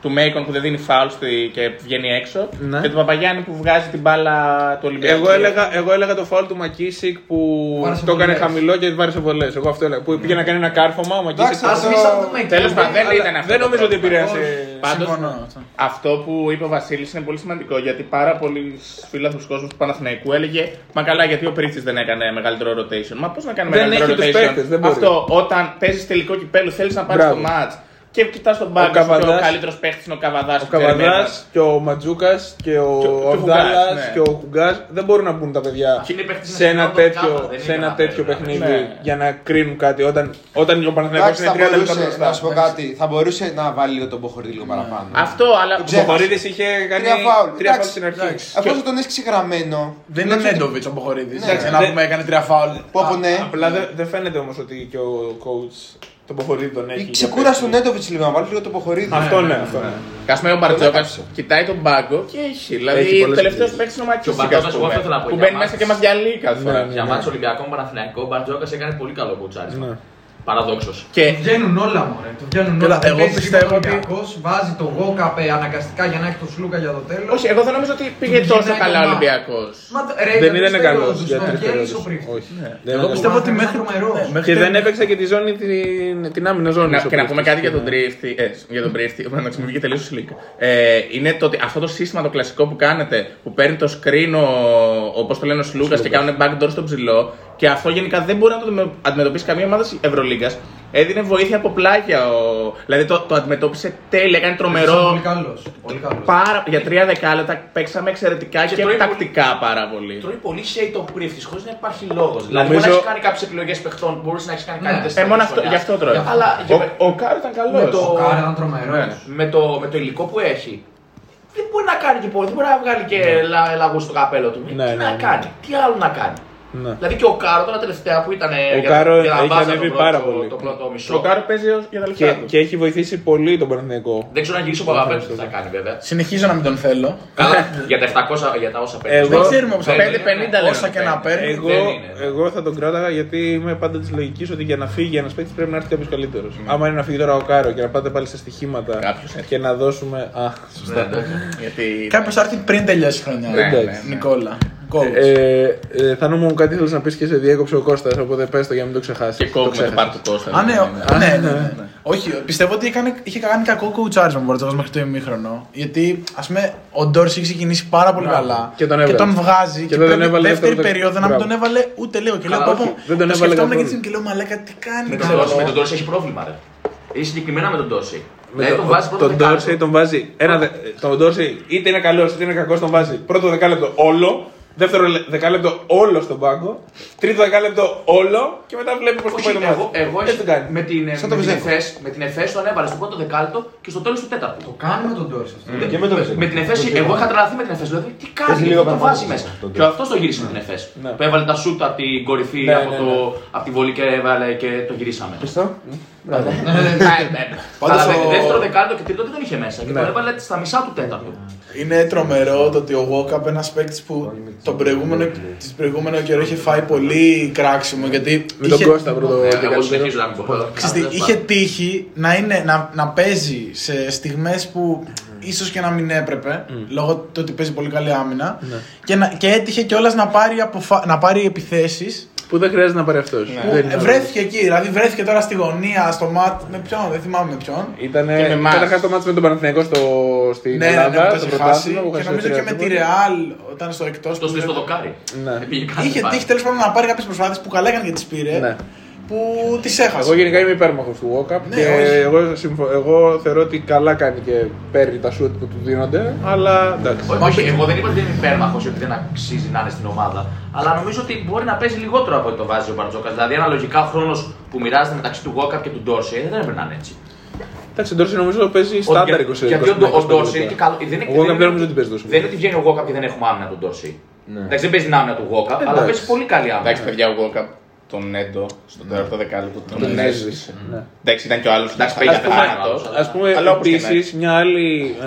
Του Μέικον που δεν δίνει φάουλ στη- και βγαίνει έξω. Ναι. Και του Παπαγιάννη που βγάζει την μπάλα του Ολυμπιακού. Εγώ έλεγα, εγώ έλεγα το φάουλ του Μακίσικ που Βάρεσε το έκανε βολές. χαμηλό και βάρεσε βολέ. Εγώ αυτό έλεγα. Που πήγε να κάνει ένα κάρφωμα ο Μακίσικ. Εντάξει, Α αυτό- μην σαν το Μέικον. Τέλος πάντων, δεν Αλλά ήταν αυτό. Δεν το νομίζω ότι πρόβλημα. επηρέασε. Πάντως, Συμφωνώ. αυτό. Αυτό που είπε ο Βασίλης είναι πολύ σημαντικό γιατί πάρα πολλοί φίλαθλου κόσμου του Παναθηναϊκού έλεγε Μα καλά, γιατί ο Πρίτσι δεν έκανε μεγαλύτερο rotation. Μα πώς να κάνει Δεν μεγαλύτερο έχει τους rotation; παίκτες, δεν μπορεί. Αυτό όταν παίζεις τελικό κυπέλο, θέλεις να πάρεις Μπράβο. το match και κοιτάς τον πάγκο και Καβαδάς- ο καλύτερος παίχτης είναι ο Καβαδάς. Ο Καβαδάς και ο Ματζούκας και ο Και ο- και ο Ορδάλα Χουγκάς, ναι. και ο Χουγκά δεν μπορούν να μπουν τα παιδιά Και είναι παίχτες σε ένα εθνικών τέτοιο, κάπα, δεν σε είναι ένα να τέτοιο φέρουν, παιχνίδι ναι. για να κρίνουν κάτι. Όταν, όταν ο Παναθηναϊκός Εντάξει, είναι θα 30 λεπτά μπορούσε, μπροστά. να σου πω κάτι, θα μπορούσε να βάλει λίγο τον Μποχορή λίγο παραπάνω. Αυτό, αλλά. Το Ο ξέχασα. Μποχορίδης είχε κάνει Τρία φάουλ. τρία φάουλ Εντάξει, στην αρχή. εντάξει. Αφού τον έσκησε γραμμένο. Δεν είναι τουλάχιστον- Νέντοβιτς ο Μποχορίδης. Ναι, Να δεν- πούμε έκανε τρία φάουλ. Που από ναι. Απλά δεν δεν φαίνεται όμως ότι και ο coach τον Μποχορίδη τον έχει. για Ξεκούρασε τον παίκτη. Νέντοβιτ λίγο, να βάλει λίγο τον Μποχορίδη. Αυτό ναι, αυτό ναι. Κασμέ ο Μπαρτζόκας έκαψε. κοιτάει τον πάγκο και έχει. Δηλαδή, Έχει ο πολλές τελευταίος επιλογές. παίκτης είναι ο Και ο Μακίσικα. Μπαρτζόκας, εγώ αυτό ήθελα να πω, Που για μπαίνει μάτς. μέσα και μας διαλύει κάθε φορά. Ναι, Για μάτσο Ολυμπιακό Παναθηναϊκό, ο Μπαρτζόκας έκανε πολύ καλό κουτσάρισμα. Ναι. Παραδόξως. Και Του βγαίνουν όλα μωρέ. Του βγαίνουν Κοίτα, όλα. εγώ Παίζει πιστεύω τίποτα ότι- Ολυμπιακός, βάζει το Γόκαπε αναγκαστικά για να έχει το Σλούκα για το τέλος. όχι, εγώ δεν νομίζω ότι πήγε Του τόσο γυρνάει καλά ο το μάτι. Ολυμπιακός. Μα, το- ρε, Δεν για ήταν τρεις καλός περιόδους, για τον τρει Κέλλη περιόδου. Σοπρίφτη. Όχι. Εγώ Δεν ήταν πιστεύω ότι Ήταν μέχρι. τρομερός. ναι, μέχρι Και δεν τέλος- έπαιξε και τη ζώνη την, την άμυνα ζώνη. Να, ο και να πούμε Πρίστης. κάτι για τον Drift. Ε, για τον Drift. Εντάξει, μου βγήκε τελείω σλικ. Ε, είναι το ότι αυτό το σύστημα το κλασικό που κάνετε, που παίρνει το screen ο, όπως το λένε ο Σλούκας και κάνουν backdoor στο ψηλό, και αυτό γενικά δεν μπορεί να το αντιμε- αντιμετωπίσει καμία ομάδα της Ευρωλίγκα. Έδινε βοήθεια από πλάγια. Ο... Δηλαδή το, το αντιμετώπισε τέλεια, έκανε τρομερό. Πολύ καλός. Πολύ καλός. Πάρα, για τρία δεκάλεπτα παίξαμε εξαιρετικά και, Και τρώει τακτικά πάρα πολύ. Τρώει πολύ shade τον πρίφτη χωρί να υπάρχει λόγος. Δηλαδή, Νομίζω- μπορεί να έχεις κάνει κάποιες επιλογές παιχτών που μπορούσε να έχεις κάνει Ναι. καλύτερε. Ε, μόνο αυτό, γι' αυτό τρώει. Αλλά ο, ο Κάρο ήταν καλός. με το, Ο Κάρα ήταν τρομερός. Ναι. με, το, με το υλικό που έχει, δεν μπορεί να κάνει και πολύ. Δεν μπορεί να βγάλει και λα, λαγούς στο καπέλο του. Ναι, τι ναι, να ναι. κάνει, τι άλλο να κάνει. Ναι. Δηλαδή και ο Οκάρο τώρα τελευταία που ήταν. Ο Οκάρο έχει ανέβει πάρα πολύ. Το πρώτο μισό. Ο Οκάρο παίζει ως- για τα λεφτά Και, του. και έχει βοηθήσει πολύ τον Παναθηναϊκό. Δεν ξέρω αν γυρίσει ο Παπαπέτρου τι θα κάνει βέβαια. Συνεχίζω να μην τον θέλω. Καλά, για τα 700 για τα όσα παίρνει. Εγώ- Δεν ξέρουμε πώ θα 5-50 λένε Όσα ότι και να παίρνει. παίρνει. Εγώ, δεν είναι. εγώ θα τον κράταγα γιατί είμαι πάντα της λογικής ότι για να φύγει ένας παίκτης πρέπει να έρθει κάποιος καλύτερος. Άμα είναι να φύγει τώρα ο Οκάρο και να πάτε πάλι σε στοιχήματα Κάποιος έρχεται. και να δώσουμε. Α, σωστά. Ναι, εντάξει. Γιατί... Κάποιος θα έρθει πριν τελειώσει η χρονιά. Ναι, Εντάξει. ναι, ναι. Νικόλα. Coach. Ε, ε, θα μου κάτι θέλεις να πεις και σε διέκοψε ο Κώστας, οπότε πες το για να μην το ξεχάσεις. Και κόβουμε το πάρ του Κώστα. Α, ναι, ναι, ναι, ναι, ναι. Όχι, πιστεύω ότι έκανε, είχε κάνει κακό κουτσάρισμα ο Μπορτζόκα μέχρι το ημίχρονο. Γιατί, ας πούμε, ο Ντόρση έχει ξεκινήσει πάρα πολύ καλά Και τον έβαλε. βγάζει. Και Και, δεν τον πρέπει έβαλε δεύτερη δεύτερο- περίοδο να μην Μπράβο. τον έβαλε ούτε λίγο. Και λέω, Καλά, πω, όχι, πω, δεν τον το έβαλε σκεφτόμουν καθόλου. και και λέω, Μαλάκα, τι κάνει. Με τώρα». τον, με τον Τόρση έχει πρόβλημα, ρε. Ή συγκεκριμένα με τον Τόρση. Με Δηλαδή τον βάζει πρώτο τον δεκάλεπτο. Ντόρσεϊ τον βάζει. Ένα, δε- τον Ντόρσεϊ είτε είναι καλός είτε είναι κακός, τον βάζει πρώτο δεκάλεπτο όλο. Δεύτερο λε- δεκάλεπτο όλο στον πάγκο. Τρίτο δεκάλεπτο όλο και μετά βλέπεις πώς το Όχι, πάει το εγώ, μάτι. εγώ Έτσι το κάνει. με την, Σαν το με, την Βεζέγκο. Εφές, με την Εφές τον έβαλες στο πρώτο δεκάλεπτο και στο τέλος του τέταρτου. Το κάνει με τον Τόρση αυτό. Και με το Βεζέγκο. Με την Εφές, εγώ είχα τρελαθεί με την Εφές. Δηλαδή, τι κάνει, Παίζει γιατί λίγο το παραπάνω βάζει στο μέσα. τον Και αυτός το γύρισε με την Εφές. Ναι. Που έβαλε τα σούτ από την κορυφή, Ναι, από, ναι, το, ναι. από τη βολή και έβαλε και το γυρίσαμε. Πιστό. Πάντως Αλλά ο- με δεύτερο δεκάλεπτο και τρίτο δεν τον είχε μέσα. Και Ναι. τον έβαλε στα μισά του τέταρτου. Είναι τρομερό το ότι ο Walkup ένας παίκτης που τον προηγούμενο, τις προηγούμενο καιρό είχε φάει πολύ κράξιμο γιατί Με τον είχε, Κώστα πρώτο Ε, Εγώ δεκάλεπτο. συνεχίζω να μην πω. ξέρεις τι, είχε τύχει να, είναι, να, να παίζει σε στιγμές που ίσως και να μην έπρεπε λόγω του ότι παίζει πολύ καλή άμυνα και, να, και έτυχε κιόλας να πάρει, αποφα... να πάρει επιθέσεις Που δεν χρειάζεται να πάρει αυτός. που βρέθηκε εκεί, δηλαδή βρέθηκε τώρα στη γωνία, στο μάτ, με ποιον, δεν θυμάμαι με ποιον. Ήταν Και με εμάς. καταρχά το μάτι με τον Παναθηναϊκό στο, στην Ναι, ναι, ναι, Ελλάδα, που το στο είχε χάσει πρωτάθλημα. που και χάσε νομίζω και τρία με τη τίποτα. Ρεάλ όταν στο εκτός Το που στείλει στο δεν- δοκάρι. Ναι. Πήγε κάτι Είχε πάλι. τύχει τέλος πάντων να πάρει κάποιες προσπάθειες που καλά έκανε και τις πήρε. Ναι. Που τις έχασε. Εγώ γενικά είμαι υπέρμαχος του Walkup Ναι, και όχι. εγώ, συμφω... εγώ θεωρώ ότι καλά κάνει και παίρνει τα σουτ που του δίνονται, αλλά εντάξει. Όχι, όχι, εγώ δεν είπα ότι δεν είναι υπέρμαχος ότι δεν αξίζει να είναι στην ομάδα. Αλλά νομίζω ότι μπορεί να παίζει λιγότερο από ό,τι το βάζει ο Μπαρτζόκας. Δηλαδή, αναλογικά ο χρόνος που μοιράζεται μεταξύ του Walkup και του Ντόρση δεν έπρεπε να είναι έτσι. Εντάξει, ο Ντόρση νομίζω παίζει στάνταρ 20 Γιατί- Γιατί ο, 25 ο Ντόρση είναι λεπτά. και καλό. Δεν είναι, Ο Walkup δεν δεν νομίζω ότι παίζει τόσο. Δεν είναι ότι βγαίνει ο Walkup και δεν έχουμε άμυνα του Ντόρση. Ναι. Εντάξει, δεν παίζει την άμυνα του Walkup, αλλά Εντάξει. παίζει πολύ καλή άμυνα. Εντάξει, παιδιά, ο Walkup τον Έντο στον τέταρτο δεκάλεπτο τον Τον έζησε. έζησε. Ναι. Εντάξει, ήταν και ο άλλος. Εντάξει, πήγε θάνατο. θάνατος, Α πούμε, Αλλά όπως και να επίσης,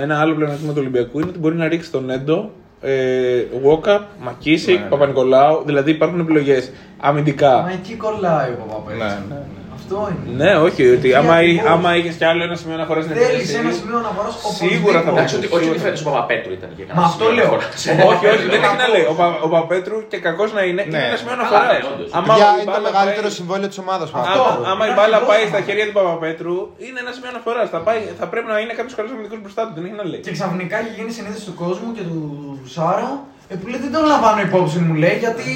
ένα άλλο πλεονέκτημα του Ολυμπιακού είναι ότι μπορεί να ρίξει τον Έντο, ε, Walkup, Μακίσικ, Ναι. Παπα-Νικολάου. Δηλαδή υπάρχουν επιλογές αμυντικά. Μα εκεί κολλάει ο Παπαπέτρου. Ναι, ναι. Αυτό είναι. Ναι, όχι, ότι Και άμα, ακριβώς. άμα είχες κι άλλο ένα σημείο αναφοράς στην Θέλεις επίθεση. ένα σημείο αναφοράς Σίγουρα θα Εντάξει, ότι, όχι Σίγουρα. ότι φέτο ο Παπαπέτρου ήταν και Μα αυτό λέω. όχι, όχι, δεν έχει να λέει. Ο, Πα, ο Παπέτρου και κακός να είναι, είναι ένα σημείο αναφοράς. ναι, όντως. Άμα Παιδιά, η είναι το μπάλα μεγαλύτερο πάει- συμβόλαιο της ομάδας Άμα, άμα η μπάλα πάει στα χέρια του Παπαπέτρου, είναι ένα σημείο αναφοράς. Θα, πάει, θα πρέπει να είναι κάποιος καλό αμυντικό μπροστά του. Δεν έχει να λέει. Και ξαφνικά έχει γίνει συνείδηση του κόσμου και του Σάρα ε, που λέει δεν τον λαμβάνω υπόψη μου λέει γιατί.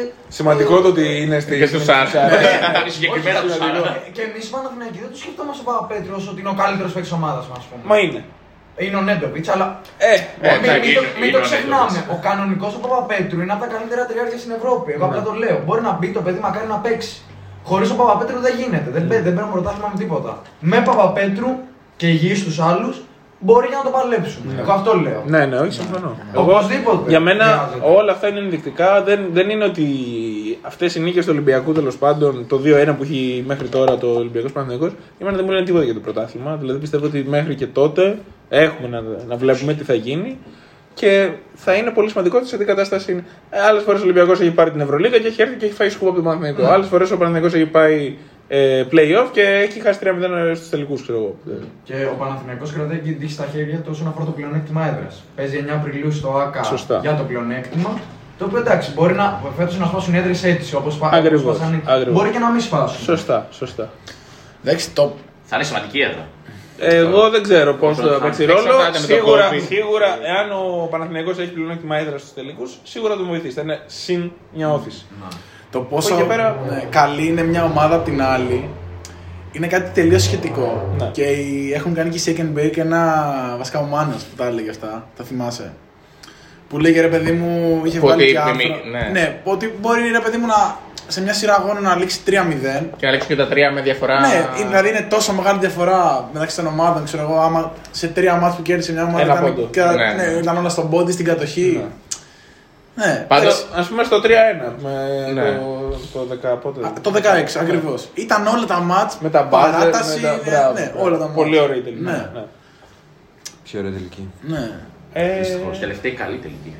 ε, Σημαντικό το ότι είναι στη. Και στους Σάρα. Ήταν συγκεκριμένα τους Σάρα. Ε, Και εμείς οι Παναθηναϊκοί δεν το σκεφτόμαστε ο Παπαπέτρου όσο ότι είναι ο καλύτερος παίκτης ομάδας μας, ας πούμε. Μα είναι. Είναι ο Νέντοβιτς, αλλά. Ε, Ε, μην, εντάξει, μην το, είναι- μην είναι το ο ξεχνάμε. Νέντοβιτς. Ο κανονικός ο Παπαπέτρου είναι από τα καλύτερα τριάρια στην Ευρώπη. Εγώ απλά το λέω. Μπορεί να μπει το παιδί, μακάρι να παίξει. Χωρίς ο Παπαπέτρου δεν γίνεται. Δεν, παί- δεν παίρνουμε πρωτάθλημα με τίποτα. Με Παπαπέτρου και υγιείς στου άλλους μπορεί για να το παλέψουν. Εγώ αυτό λέω. Ναι, ναι, όχι, συμφωνώ. Οπωσδήποτε. για μένα χρειάζεται. όλα αυτά είναι ενδεικτικά. Δεν, δεν είναι ότι αυτές οι νίκες του Ολυμπιακού τέλος πάντων, το 2-1 που έχει μέχρι τώρα το Ολυμπιακός Παναθηναϊκός, εμένα δεν μου λένε τίποτα για το πρωτάθλημα. Δηλαδή πιστεύω ότι μέχρι και τότε έχουμε να, να βλέπουμε τι θα γίνει. Και θα είναι πολύ σημαντικό σε τι κατάσταση είναι. Άλλες φορές ο Ολυμπιακός έχει πάρει την Ευρωλίγα και έχει έρθει και έχει φάει σκούπα από τον Παναθηναϊκό. Άλλες φορές ο Παναθηναϊκός έχει πάει ε, play-off και έχει χάσει 3-0 στους τελικούς, ξέρω εγώ. Και ο Παναθηναϊκός κρατάει και δείχνει στα χέρια του όσον αφορά το πλεονέκτημα έδρας. Παίζει 9 Απριλίου στο ΑΚΑ Σωστά. για το πλεονέκτημα. Το οποίο εντάξει, μπορεί να, φέτος να σπάσουν οι έδρες έτσι όπως Ακριβώς, ακριβώς. Μπορεί και να μην σπάσουν. Σωστά, σωστά. Εντάξει, το Θα είναι σημαντική έδρα. Εγώ δεν ξέρω πώς Όσο θα θα παίξει παίξει, ρόλο. θα είναι με τον Σίγουρα, κόμπι. σίγουρα, εάν ο Παναθηναϊκός έχει πλεονέκτημα έδρας στους τελικούς, σίγουρα θα τον βοηθήσει. Θα είναι συν μια όθηση. Το πόσο εκεί πέρα- ναι, καλή είναι μια ομάδα από την άλλη είναι κάτι τελείως σχετικό. Ναι. Και οι- έχουν κάνει και οι Shake and Bake ένα βασικά ο Μάνος που τα έλεγε αυτά, τα θυμάσαι; Που λέγε ρε παιδί μου, είχε Που βγάλει ότι και άρθρο. επιμη- ναι. ναι, που ότι μπορεί ρε παιδί μου να, σε μια σειρά αγώνων να λήξει 3-0. Και να ρίξουν και τα τρία με διαφορά. Ναι, είναι- δηλαδή είναι τόσο μεγάλη διαφορά μεταξύ των ομάδων. Ξέρω εγώ, άμα σε τρία μάτια που κέρδισε μια ομάδα Ένα ήταν, πόντο. και- Ναι, ναι, ναι. ήταν όλα στον πόντι, στην κατοχή. Ναι, Πάντως- εντάξει. Α πούμε στο 3-1 με Ναι. το, το 10 πότε. Α, Το 16 ακριβώς. Ήταν όλα τα μάτς, Με τα μπάζερ, παράταση, με τα, ναι, μπράβο, ναι, μπράβο. όλα τα μάτς. Πολύ ωραία η τελική. Ναι. ναι. Πιο ωραία τελική. ναι. Ε, Δυστυχώς, τελευταία καλή τελική.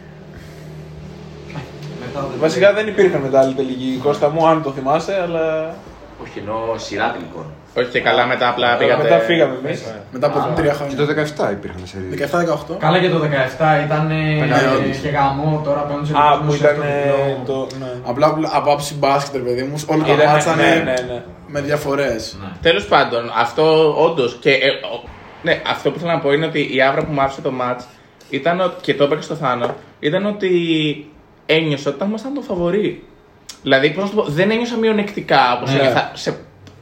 Μετά δεν βασικά δεν υπήρχαν μετά άλλη τελική Κώστα μου, αν το θυμάσαι, αλλά. Όχι, ενώ σειρά τελικών. Όχι και καλά μετά απλά Αλλά πήγατε. μετά φύγαμε εμείς. Μετά από τρία Και χρόνια. το 17 υπήρχαν σε 17-18. Καλά και το 17 ήταν όντως. και γαμό τώρα που έμεινε Α, που ήταν ε, το. Ναι. Απλά από άψη μπάσκετ, ρε παιδί μου, όλα τα Ήταν- μάτς ήταν ναι, ναι, ναι. με διαφορές. Τέλος πάντων, αυτό όντως. Και, ε, ο- ναι, αυτό που θέλω να πω είναι ότι η άβρα που μου άφησε το match ήταν ότι, και το είπα και στο Θάνο, ήταν ότι ένιωσα ότι ήμασταν το φαβορή. Δηλαδή, πώς να το πω, δεν ένιωσα μειονεκτικά όπως Ναι. ένιωθα, σε,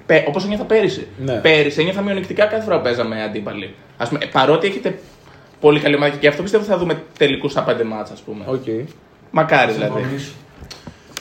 πέ- όπως ένιωθα πέρυσι. Ναι. Πέρυσι ένιωθα μειονεκτικά κάθε φορά που παίζαμε αντίπαλοι. Ας πούμε, παρότι έχετε πολύ καλή ομάδα και αυτό πιστεύω θα δούμε τελικούς στα πέντε μάτς, ας πούμε. Οκ. Μακάρι δηλαδή.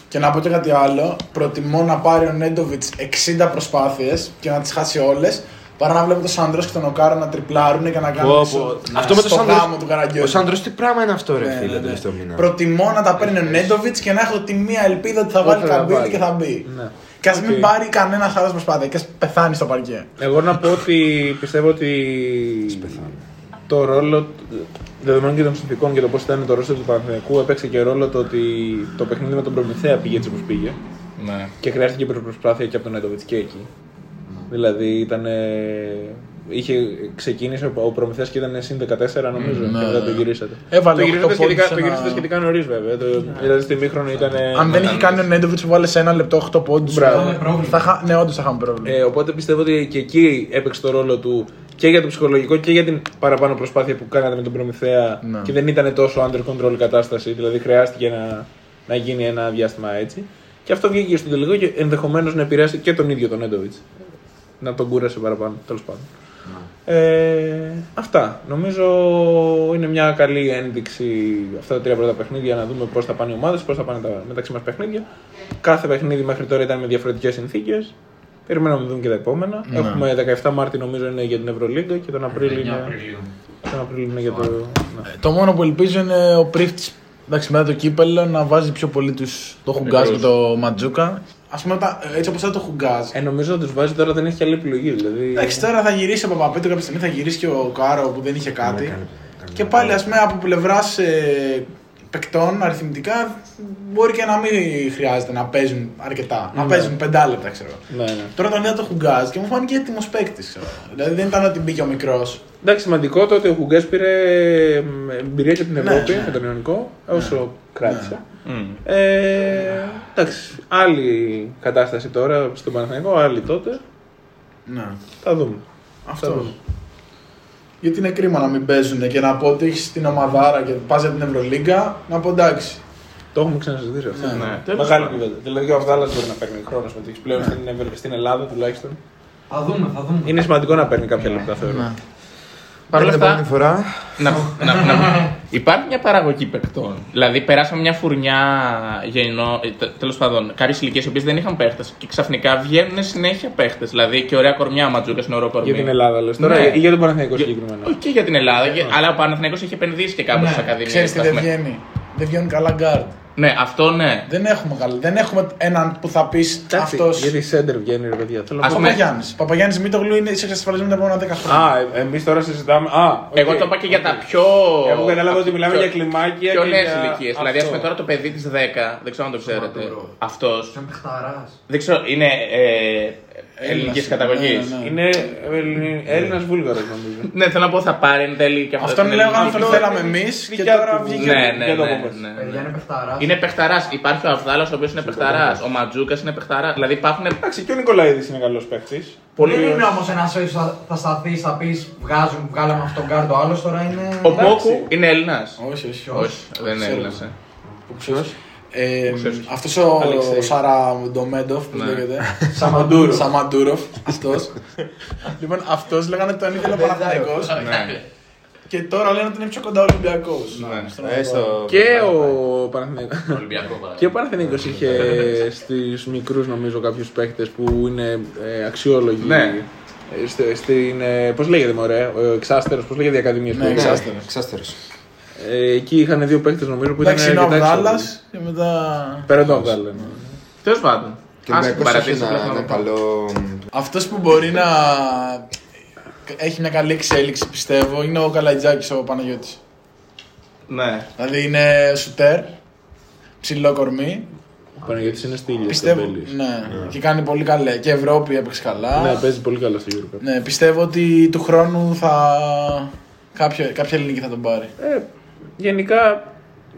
Και να πω και κάτι άλλο. Προτιμώ να πάρει ο Νέντοβιτς 60 προσπάθειες και να τις χάσει όλες παρά να βλέπω τον Σάντρο και τον Οκάρο να ντριμπλάρουν και να κάνουν Πω, ισο- πω. Αυτό με το στο Σάντρος- γάμο του Καραγκιόζη. Ο Σάντρο τι πράγμα είναι αυτό, ρε Ναι, φίλε, ναι, ναι. τελευταίο μήνα. Προτιμώ να τα παίρνει ο Νέντοβιτς και να έχω τη μία ελπίδα ότι θα βάλει Ότι θα καμπύλη βάλει. και θα μπει. Ναι. Και ας μην Οκ. πάρει κανένας άλλος προσπάθεια και ας πεθάνει στο παρκέ. Εγώ να πω ότι πιστεύω ότι το ρόλο δεδομένων και των συνθηκών και το πώς ήταν το ρόλο του Παναθηναϊκού έπαιξε και ρόλο το ότι το παιχνίδι με τον Προμηθέα πήγε έτσι όπως πήγε. Ναι. Και χρειάστηκε προσπάθεια και από τον Νέντοβιτ και εκεί. Δηλαδή ήταν. Είχε ξεκίνησε ο- ο Προμηθέας και ήταν συν 14 νομίζω Ναι, και μετά ναι. το γυρίσατε. Έβαλε το οκτώ γυρίσατε σχετικά, πόντους το σε γυρίσατε ένα- σχετικά νωρίς βέβαια. Το, δηλαδή στη μήχρονο ήταν. Αν δεν είχε κάνει ο Νέντοβιτ που βάλε σε ένα λεπτό 8 πόντους. Μπράβο. Θα είχα- Ναι, όντως θα είχαμε πρόβλημα. Ε, οπότε πιστεύω ότι και εκεί έπαιξε το ρόλο του και για το ψυχολογικό και για την παραπάνω προσπάθεια που κάνατε με τον Προμηθέα Ναι. και δεν ήταν τόσο under control η κατάσταση. Δηλαδή χρειάστηκε να, να γίνει ένα διάστημα έτσι. Και αυτό βγήκε και στο τελικό και ενδεχομένως να επηρεάσει και τον ίδιο τον Έντοβιτ. Να τον κούρασε παραπάνω, τέλος πάντων. Ε, αυτά. Νομίζω είναι μια καλή ένδειξη αυτά τα τρία πρώτα παιχνίδια να δούμε πώς θα πάνε οι ομάδες, πώς θα πάνε τα μεταξύ μας παιχνίδια. Κάθε παιχνίδι μέχρι τώρα ήταν με διαφορετικές συνθήκες. Περιμένουμε να δούμε και τα επόμενα. Ναι. Έχουμε 17 Μάρτη νομίζω είναι για την Ευρωλίγκα και τον Απρίλιο είναι, τον Απρίλιο είναι για το. ναι. Το μόνο που ελπίζω είναι ο Πρίφτη εντάξει, μετά το κύπελο να βάζει πιο πολύ τους, το Χουγκάζ και το Ματζούκα. Α πούμε, τα- έτσι όπως ήταν το Χουγκάζ. Ε, νομίζω ότι τους βάζει τώρα δεν έχει άλλη επιλογή. Δηλαδή... Εντάξει, τώρα θα γυρίσει ο Παπαπέτρου κάποια στιγμή, θα γυρίσει και ο Κάρο που δεν είχε κάτι. Ναι, κάνει- κάνει και μια πάλι, πάρα. ας πούμε, από πλευράς ε, παικτών αριθμητικά μπορεί και να μην χρειάζεται να παίζουν αρκετά. Να Ναι. παίζουν πεντάλεπτα, ξέρω. Ναι, ναι. Τώρα τον είδα το Χουγκάζ και μου φάνηκε έτοιμος παίκτης. Δηλαδή δεν ήταν ότι μπήκε ο μικρός. Εντάξει, σημαντικό το ότι ο Χουγκέ πήρε μ, εμπειρία και την Ναι, Ευρώπη ναι. με τον Ιωνικό, όσο κράτησε. Μμ. Ε, εντάξει, άλλη κατάσταση τώρα στον Παναθηναϊκό, άλλη τότε. Ναι. Θα δούμε. Θα Αυτό. δούμε. Γιατί είναι κρίμα να μην παίζουν και να πω ότι έχεις την ομαδάρα και πας για την Ευρωλίγκα, να πω εντάξει. Το έχουμε ξανασυζητήσει αυτό. Ναι, ναι. Τέλος Μεγάλη πάντων. κουβέντα. Δηλαδή και ο Αυδάλα μπορεί να παίρνει χρόνος με πλέον στην, Ευρω- στην Ελλάδα τουλάχιστον. Θα δούμε, θα δούμε. Είναι σημαντικό να παίρνει κάποια λεπτά θεωρώ. Παρ' όλα Την αυτά, επόμενη φορά. να, να, να, υπάρχει μια παραγωγή παικτών. Δηλαδή, περάσαμε μια φουρνιά γεννό, τέλος πάντων, κάποιες ηλικίες οι οποίες δεν είχαν παίχτες και ξαφνικά βγαίνουν συνέχεια παίχτες. Δηλαδή, και ωραία κορμιά, Ματζούκα είναι ωραίο κορμί. Για την Ελλάδα λες τώρα Ναι. ή για τον Παναθηναϊκό Για- συγκεκριμένα. Όχι και για την Ελλάδα, και- αλλά ο Παναθηναϊκός έχει επενδύσει και κάπου στις ακαδημίε. Ξέρεις τι δεν βγαίνει; Δεν βγαίνουν καλά γκάρντ. Ναι, αυτό ναι. Δεν έχουμε, καλά. δεν έχουμε έναν που θα πεις Εντάξει, αυτό. Γιατί σέντερ βγαίνει ρε παιδιά. Θέλω να Ας πω- πούμε- Παπαγιάννης. Παπαγιάννης Μήτογλου είναι είσαι εξασφαλισμένο τα επόμενα 10 χρόνια. Α, εμείς τώρα συζητάμε. Α, οκ. Εγώ το είπα και για τα πιο. Εγώ κατάλαβα ότι μιλάμε πιο- για κλιμάκια Πιο και νέες για ηλικίες. αυτό. Δηλαδή, ας πούμε τώρα το παιδί της 10, δεν ξέρω αν το ξέρετε. Μαντουρό. Αυτό. Σαν παιχταράς. Δεν ξέρω, είναι. Ε, ελληνική Έλληνας, καταγωγή. ναι, ναι, ναι. Είναι Έλληνας Βούλγαρος νομίζω. Ναι, θέλω να πω θα πάρει εν τέλει και αυτό. Αυτόν την λέγαμε ελληνική. τον θέλαμε εμείς και δικιά τώρα του. βγήκε. Ναι, ναι, για το ναι, απόφαση. ναι, ναι. Παιδιά είναι παιχταράς. Είναι παιχταράς. Υπάρχει ο Αβδάλα ο οποίος είναι παιχταράς. Ο Ματζούκας είναι παιχταρά. Δηλαδή υπάρχουν. Εντάξει, και ο Νικολαίδης είναι καλός παίκτης. Δεν είναι όμως ένας σοϊ που θα σταθείς, θα πεις βγάζουν, βγάλαμε αυτόν τον κάρτο, άλλος τώρα είναι. Ο Μπόκου είναι Έλληνας. Όχι, όχι. Όχι, δεν είναι Ξέρω. Έλληνας. Ποιος; Ε, Ξέρεις. αυτός ο, Αλεξέη. ο Σαραμντομέντοφ, πώς Ναι. λέγεται. Σαμαντούροφ. Σαμαντούροφ, αυτός. λοιπόν, αυτός λέγανε ότι τον ήθελε ο Παναθηναϊκός Ναι. και τώρα λένε ότι είναι πιο κοντά ο Ολυμπιακός. Ναι. Στον Έστω. Και ο Παναθηναϊκός. Ολυμπιακό παράδειγμα. Και ο Παναθηναϊκός είχε στους μικρούς νομίζω κάποιους παίχτες που είναι ε, αξιόλογοι. Ναι. Ε, στε- Στην, ε, πώς λέγεται μωρέ, ο Εξάστερος, πώς λέγεται η Ακαδημίας Ναι, που είναι; Εξάστερος. Εξάστερος. Ε, εκεί είχαν δύο παίχτες νομίζω που ήταν Εντάξει, είναι ο αρκετά αξιόλογοι. Αβδάλας και μετά... Πέρα τον Αβδάλα. ναι. Τέλος πάντων. Και ο Άσε την Ολυμπιακός έχει παρατήρηση. ένα, απλά ένα να πω. καλό. Αυτός που μπορεί να έχει μια καλή εξέλιξη πιστεύω είναι ο Καλαϊτζάκης ο Παναγιώτης. Ναι. Δηλαδή είναι σουτέρ, ψηλό κορμί, Ο Παναγιώτης είναι στήλιος. πιστεύω, τεμπέλης. ναι, και κάνει πολύ καλά. Και Ευρώπη έπαιξε καλά. Ναι, παίζει πολύ καλά στο Eurocup. Ναι, πιστεύω ότι του χρόνου θα. Κάποια, κάποια ελληνική θα τον πάρει. Ε, γενικά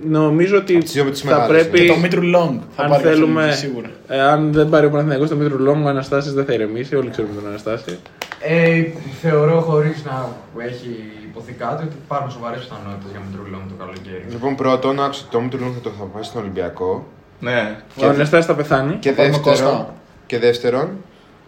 νομίζω ότι τις δύο με τις θα μεγάλες, πρέπει. Και το Μήτρου Λόγκ θα αν πάρει κάποια θέλουμε, ελληνική, σίγουρα. ε, αν δεν πάρει ο Παναθηναϊκός το Μήτρο Λόγκο, ο Αναστάσης δεν θα ηρεμήσει. Όλοι ξέρουμε τον Αναστάση. Ε, θεωρώ χωρίς να έχει υποθεί κάτι ότι υπάρχουν σοβαρές πιθανότητε για Μητρούλο το καλοκαίρι. Λοιπόν, πρώτον, άκουσα ότι το Μήτρου θα το θα πάει στον Ολυμπιακό. Ναι. Ο Αναστάσης θα πεθάνει. Και πάρουμε δεύτερον, Κώστα. και δεύτερον,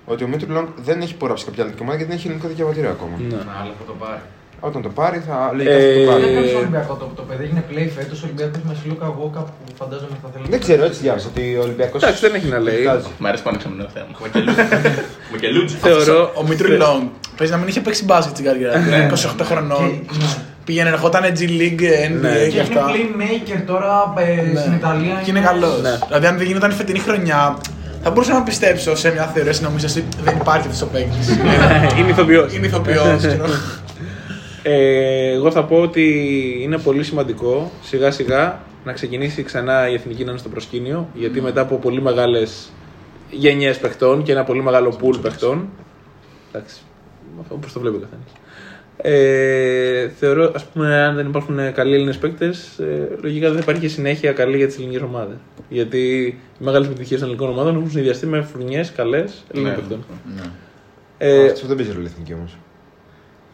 ότι ο Μήτρου Λόγκ δεν έχει υπογράψει κάποια ελληνική ομάδα γιατί δεν έχει ελληνικό διαβατήριο ακόμα. Ναι. Ναι, αλλά θα το πάρει. Όταν το πάρει, θα λογικά θα Ε, το Δεν πάρει. έκανε στο Ολυμπιακό το, το παιδί έγινε play φέτος. Ο Ολυμπιακός με Σιλούκα Βόκα που φαντάζομαι θα θέλει. Δεν ξέρω, έτσι διάβασα ότι ο Ολυμπιακός. Εντάξει, δεν έχει να λέει. Μ' αρέσει πάνω εξαμενό θέμα. Μικελούτσι. Θεωρώ. Ο Μήτρου Λόγκ παίζει να μην είχε παίξει μπάσκετ στην καριέρα του. 28 χρονών. Πήγαινε, ερχόταν G League, NBA Ναι. και Και είναι αυτά. playmaker τώρα ε, Ναι. στην Ιταλία. Και είναι καλός. Ναι. Δηλαδή, αν δεν γινόταν η φετινή χρονιά, θα μπορούσα να πιστέψω σε μια θεωρία συνομίζα ότι δεν υπάρχει αυτός ο παίκτης. Είναι ηθοποιός. Είναι ηθοποιός. Ε, εγώ θα πω ότι είναι πολύ σημαντικό σιγά σιγά να ξεκινήσει ξανά η εθνική να είναι στο προσκήνιο. Γιατί μετά από πολύ μεγάλες γενιές παιχτών και ένα πολύ μεγάλο pool παιχτών. Εντάξει, όπως το βλέπει ο καθένας. Ε, θεωρώ, ας πούμε, αν δεν υπάρχουν καλοί Έλληνες παίκτες, ε, λογικά δεν θα υπάρχει και συνέχεια καλή για τις ελληνικές ομάδες. Γιατί οι μεγάλες επιτυχίες των ελληνικών ομάδων έχουν συνδυαστεί με φουρνιέ καλές Ελλήνων Ναι. παικτών. Ε, Αυτό δεν παίζει ρόλο η εθνική όμως.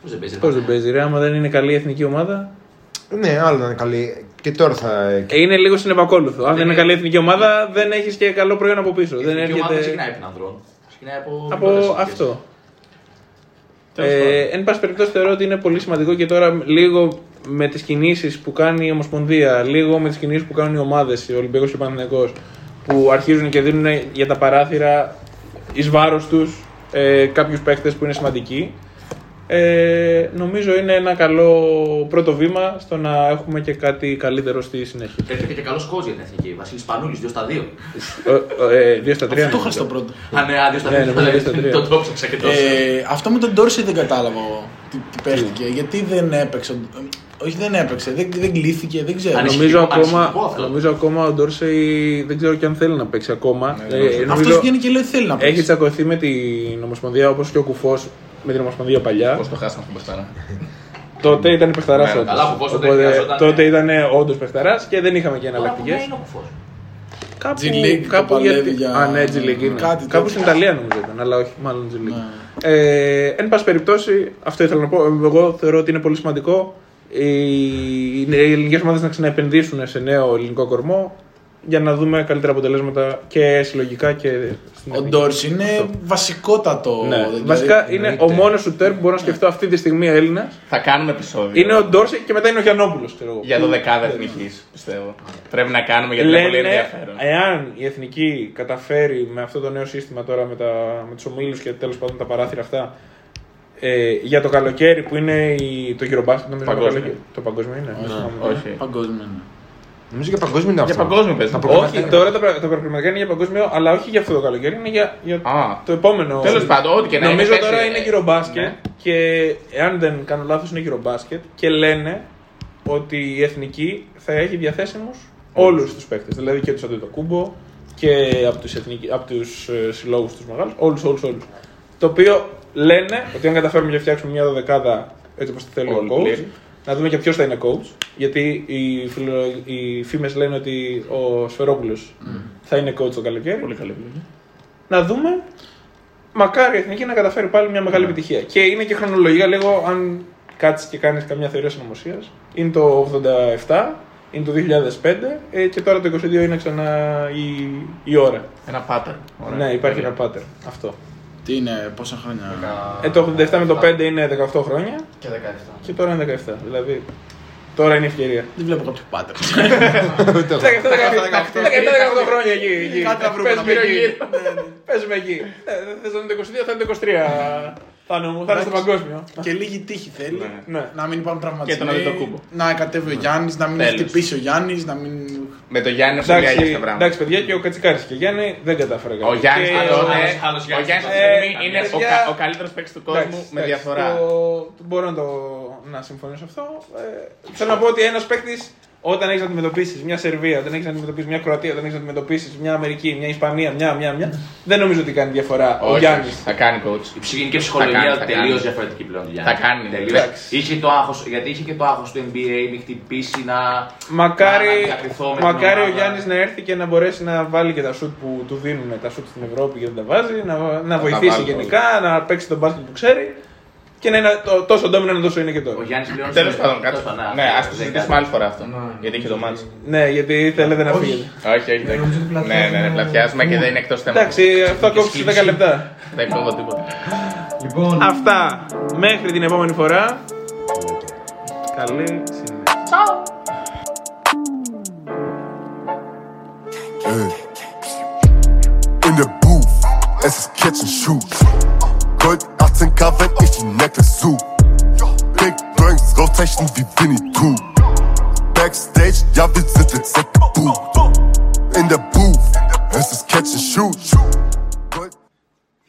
Πώς δεν παίζει. Πώς δεν παίζει, ρε, άμα δεν είναι καλή η εθνική ομάδα, Ναι, άλλο να είναι καλή. Και τώρα θα. Ε, Είναι λίγο συνεπακόλουθο. Αν δεν είναι είναι- καλή εθνική ομάδα, δεν έχεις και καλό προϊόν από πίσω. Η Δεν εθνική ομάδα δεν έρχεται. ξεκινάει από την ανδρών. Ξεκινάει από. Από μικρότερες ηλικίες. αυτό. Τέλος Ε, πάντων. εν πάση περιπτώσει, θεωρώ ότι είναι πολύ σημαντικό και τώρα λίγο με τις κινήσεις που κάνει η Ομοσπονδία, λίγο με τις κινήσεις που κάνουν οι ομάδες, ο Ολυμπιακός και ο Παναθηναϊκός, που αρχίζουν και δίνουν για τα παράθυρα εις βάρος τους ε, κάποιους παίκτες που είναι σημαντικοί. Ε, νομίζω είναι ένα καλό πρώτο βήμα στο να έχουμε και κάτι καλύτερο στη συνέχεια. Έρχεται και καλός coach για την εθνική. Βασίλης Πανούλης, 2 στα 2. Ε, ε, δύο στα τρία. Αυτό είχα νομίζω. στο πρώτο. Α, ναι, α, 2 στα Ναι, νομίζω δύο στα 2. τρία. Το το ψάξα και τόσο. Ε, αυτό με τον Ντόρση δεν κατάλαβα εγώ τι, τι παίχτηκε. Γιατί δεν έπαιξε. ο- Όχι, δεν έπαιξε. Δεν, δεν κλείθηκε, δεν ξέρω. Ανησυχητικό, Νομίζω ακόμα, ανησυχητικό αυτό. νομίζω ακόμα ο Ντόρσεϊ δεν ξέρω και αν θέλει να παίξει ακόμα. Ε, Αυτό νομίζω βγαίνει και λέει ότι θέλει να έχει παίξει. τσακωθεί με την Ομοσπονδία όπως και ο Κουφός με την Ομοσπονδία παλιά. Πώς το χάσαμε αυτό που μπροστά. Τότε ήταν παιχταρά Ναι, όντως. καλά, ο Κουφός τότε Οπότε χρειαζόταν- τότε ήταν όντως παιχταρά και δεν είχαμε και Τώρα που εναλλακτικέ. είναι ο κουφός. Κάπου, G League το κάπου παλεύει γιατί... για- Α, ναι, G League είναι. Κάτι κάπου τέτοιο. στην Ιταλία νομίζω ήταν, αλλά όχι, μάλλον G League. Ναι. Ε, εν πάση περιπτώσει, αυτό ήθελα να πω. Εγώ θεωρώ ότι είναι πολύ σημαντικό οι, οι ελληνικές ομάδες να ξαναεπενδύσουν σε νέο ελληνικό κορμό για να δούμε καλύτερα αποτελέσματα και συλλογικά και στην Ο εθνική. Ντόρση είναι βασικότατο. Ναι. δηλαδή, Βασικά είναι εννοείται. ο μόνος σουτέρ που μπορώ να σκεφτώ αυτή τη στιγμή Έλληνας. Θα κάνουμε επεισόδιο. Είναι ο Ντόρση και μετά είναι ο Γιαννόπουλος, ξέρω εγώ. Για το δεκάδα εθνική, πιστεύω. Πρέπει να κάνουμε γιατί είναι πολύ Λένε, ενδιαφέρον. εάν η εθνική καταφέρει με αυτό το νέο σύστημα τώρα με, τα, με τους ομίλους και τέλος πάντων τα παράθυρα αυτά ε, για το καλοκαίρι που είναι η, το γυρομπάσκετ, νομίζω Παγκόσμιο. Το, καλοκαίρι. το παγκόσμιο είναι. δεν θυμάμαι. Όχι. Παγκόσμιο. ναι. Νομίζω για παγκόσμιο είναι Για αυτό. παγκόσμιο παίζει. Τα Όχι, προγραμματικά- Όχι, τώρα τα, πρα- τα προγραμματικά είναι για παγκόσμιο, αλλά όχι για αυτό το καλοκαίρι, είναι για, για Α. το επόμενο. Τέλος πάντων, ό,τι και να είναι, Νομίζω πες, τώρα ε, είναι γυρομπάσκετ ναι. και εάν δεν κάνω λάθος είναι γυρομπάσκετ και λένε ότι η εθνική θα έχει διαθέσιμους όλους τους παίκτες. Δηλαδή και τους Αντετοκούμπο και από τους εθνικ... από τους, ε, συλλόγους τους μεγάλους. Όλους, όλους, όλους. Το οποίο λένε ότι αν καταφέρουμε και φτιάξουμε μια δωδεκάδα έτσι όπως το θέλει ο All coach, clear. Να δούμε και ποιος θα είναι coach. Γιατί οι, φιλο- οι φήμες λένε ότι ο Σφερόπουλος θα είναι coach το καλοκαίρι. Πολύ καλή επιλογή. Να δούμε. Μακάρι η εθνική να καταφέρει πάλι μια μεγάλη επιτυχία. Και είναι και χρονολογικά λίγο, αν κάτσεις και κάνεις καμιά θεωρία συνωμοσίας. Είναι το 87, είναι το 2005 ε, και τώρα το 22 είναι ξανά η, η ώρα. Ένα pattern. Ωραία. Ναι, υπάρχει Ωραία. ένα pattern. Αυτό. Τι είναι, πόσα χρόνια; Ε, το 87 με το 5 είναι 18 χρόνια Και 17. και τώρα είναι 17. Δηλαδή τώρα είναι η ευκαιρία. Δεν βλέπω κάποιο πάτερ. 17-18 χρόνια εκεί. εκεί. Κάτι θα βρούμε να Παίζουμε πούμε. εκεί. Παίζουμε εκεί. Ε, Δεν θες να είναι το 22, θα είναι το 23. Θα είναι, θα είναι στο παγκόσμιο. Και λίγη τύχη θέλει. Ναι. Να μην υπάρχουν τραυματισμοί. Και τον Αντετοκούμπο. Να κατέβει ο Γιάννης, να μην Τέλος. χτυπήσει ο Γιάννης, να μην. Με το Γιάννη είναι πολύ Εντάξει, αγία τα πράγματα. εντάξει, παιδιά, και ο Κατσικάρης και ο Γιάννη δεν κατάφερε Ο κάτι. Γιάννης Και- τότε. άλλος- άλλος Ο Γιάννης. Γιάννης αυτή τη Ε, στιγμή είναι ο, παιδιά, κα- ο καλύτερος παίκτης του κόσμου Εντάξει, με εντάξει, διαφορά. το- μπορώ να, το, να συμφωνήσω σε αυτό. Ε, θέλω να πω ότι ένας παίκτης όταν έχεις να αντιμετωπίσεις μια Σερβία, όταν έχεις να αντιμετωπίσεις μια Κροατία, όταν έχεις να αντιμετωπίσεις μια Αμερική, μια Ισπανία, μια, μια, μια, δεν νομίζω ότι κάνει διαφορά ο Όχι, Γιάννης. Θα κάνει coach. Η ψυχική Θα ψυχολογία κάνει, θα τελείως κάνει. διαφορετική πλέον. του Γιάννη. Θα κάνει. Τελείως. Εντάξει. Είχε το άγχος, γιατί είχε και το άγχος του NBA, με χτυπήσει να. Μακάρι, να διακριθώ με την μακάρι ο ομάδα. Γιάννης να έρθει και να μπορέσει να βάλει και τα σουτ που του δίνουν, τα σουτ στην Ευρώπη και δεν τα βάζει, να, να βοηθήσει βάλει γενικά, να παίξει τον μπάσκετ που ξέρει και να είναι το, τόσο ντόμινο όσο είναι και τώρα. Ο Γιάννης πλέον. Τέλος πάντων, κάτω. Τέλος πάντων, Ναι, αυτό ας το δεν συζητήσουμε κάνει. άλλη φορά αυτό. Γιατί έχει το μάτσο. Ναι, γιατί θέλετε να φύγετε. Όχι, όχι. δεν- Νομίζω ότι Ναι, πλατιάζουμε- ναι, ναι, πλατιάζουμε και δεν είναι εκτός θέματο. Εντάξει, αυτό κόψει 10 λεπτά. Δεν κόβω τίποτα. Λοιπόν, Αυτά μέχρι την επόμενη φορά. Καλή συνέχεια. Ey. In der Booth, es ist Catch and Shoot. Gold 18k, wenn ich die Necklace such. Big Drinks, rauszeichnen wie Winnie Pooh. Backstage, ja, wir sind jetzt gebucht. In der Booth, es ist Catch and Shoot.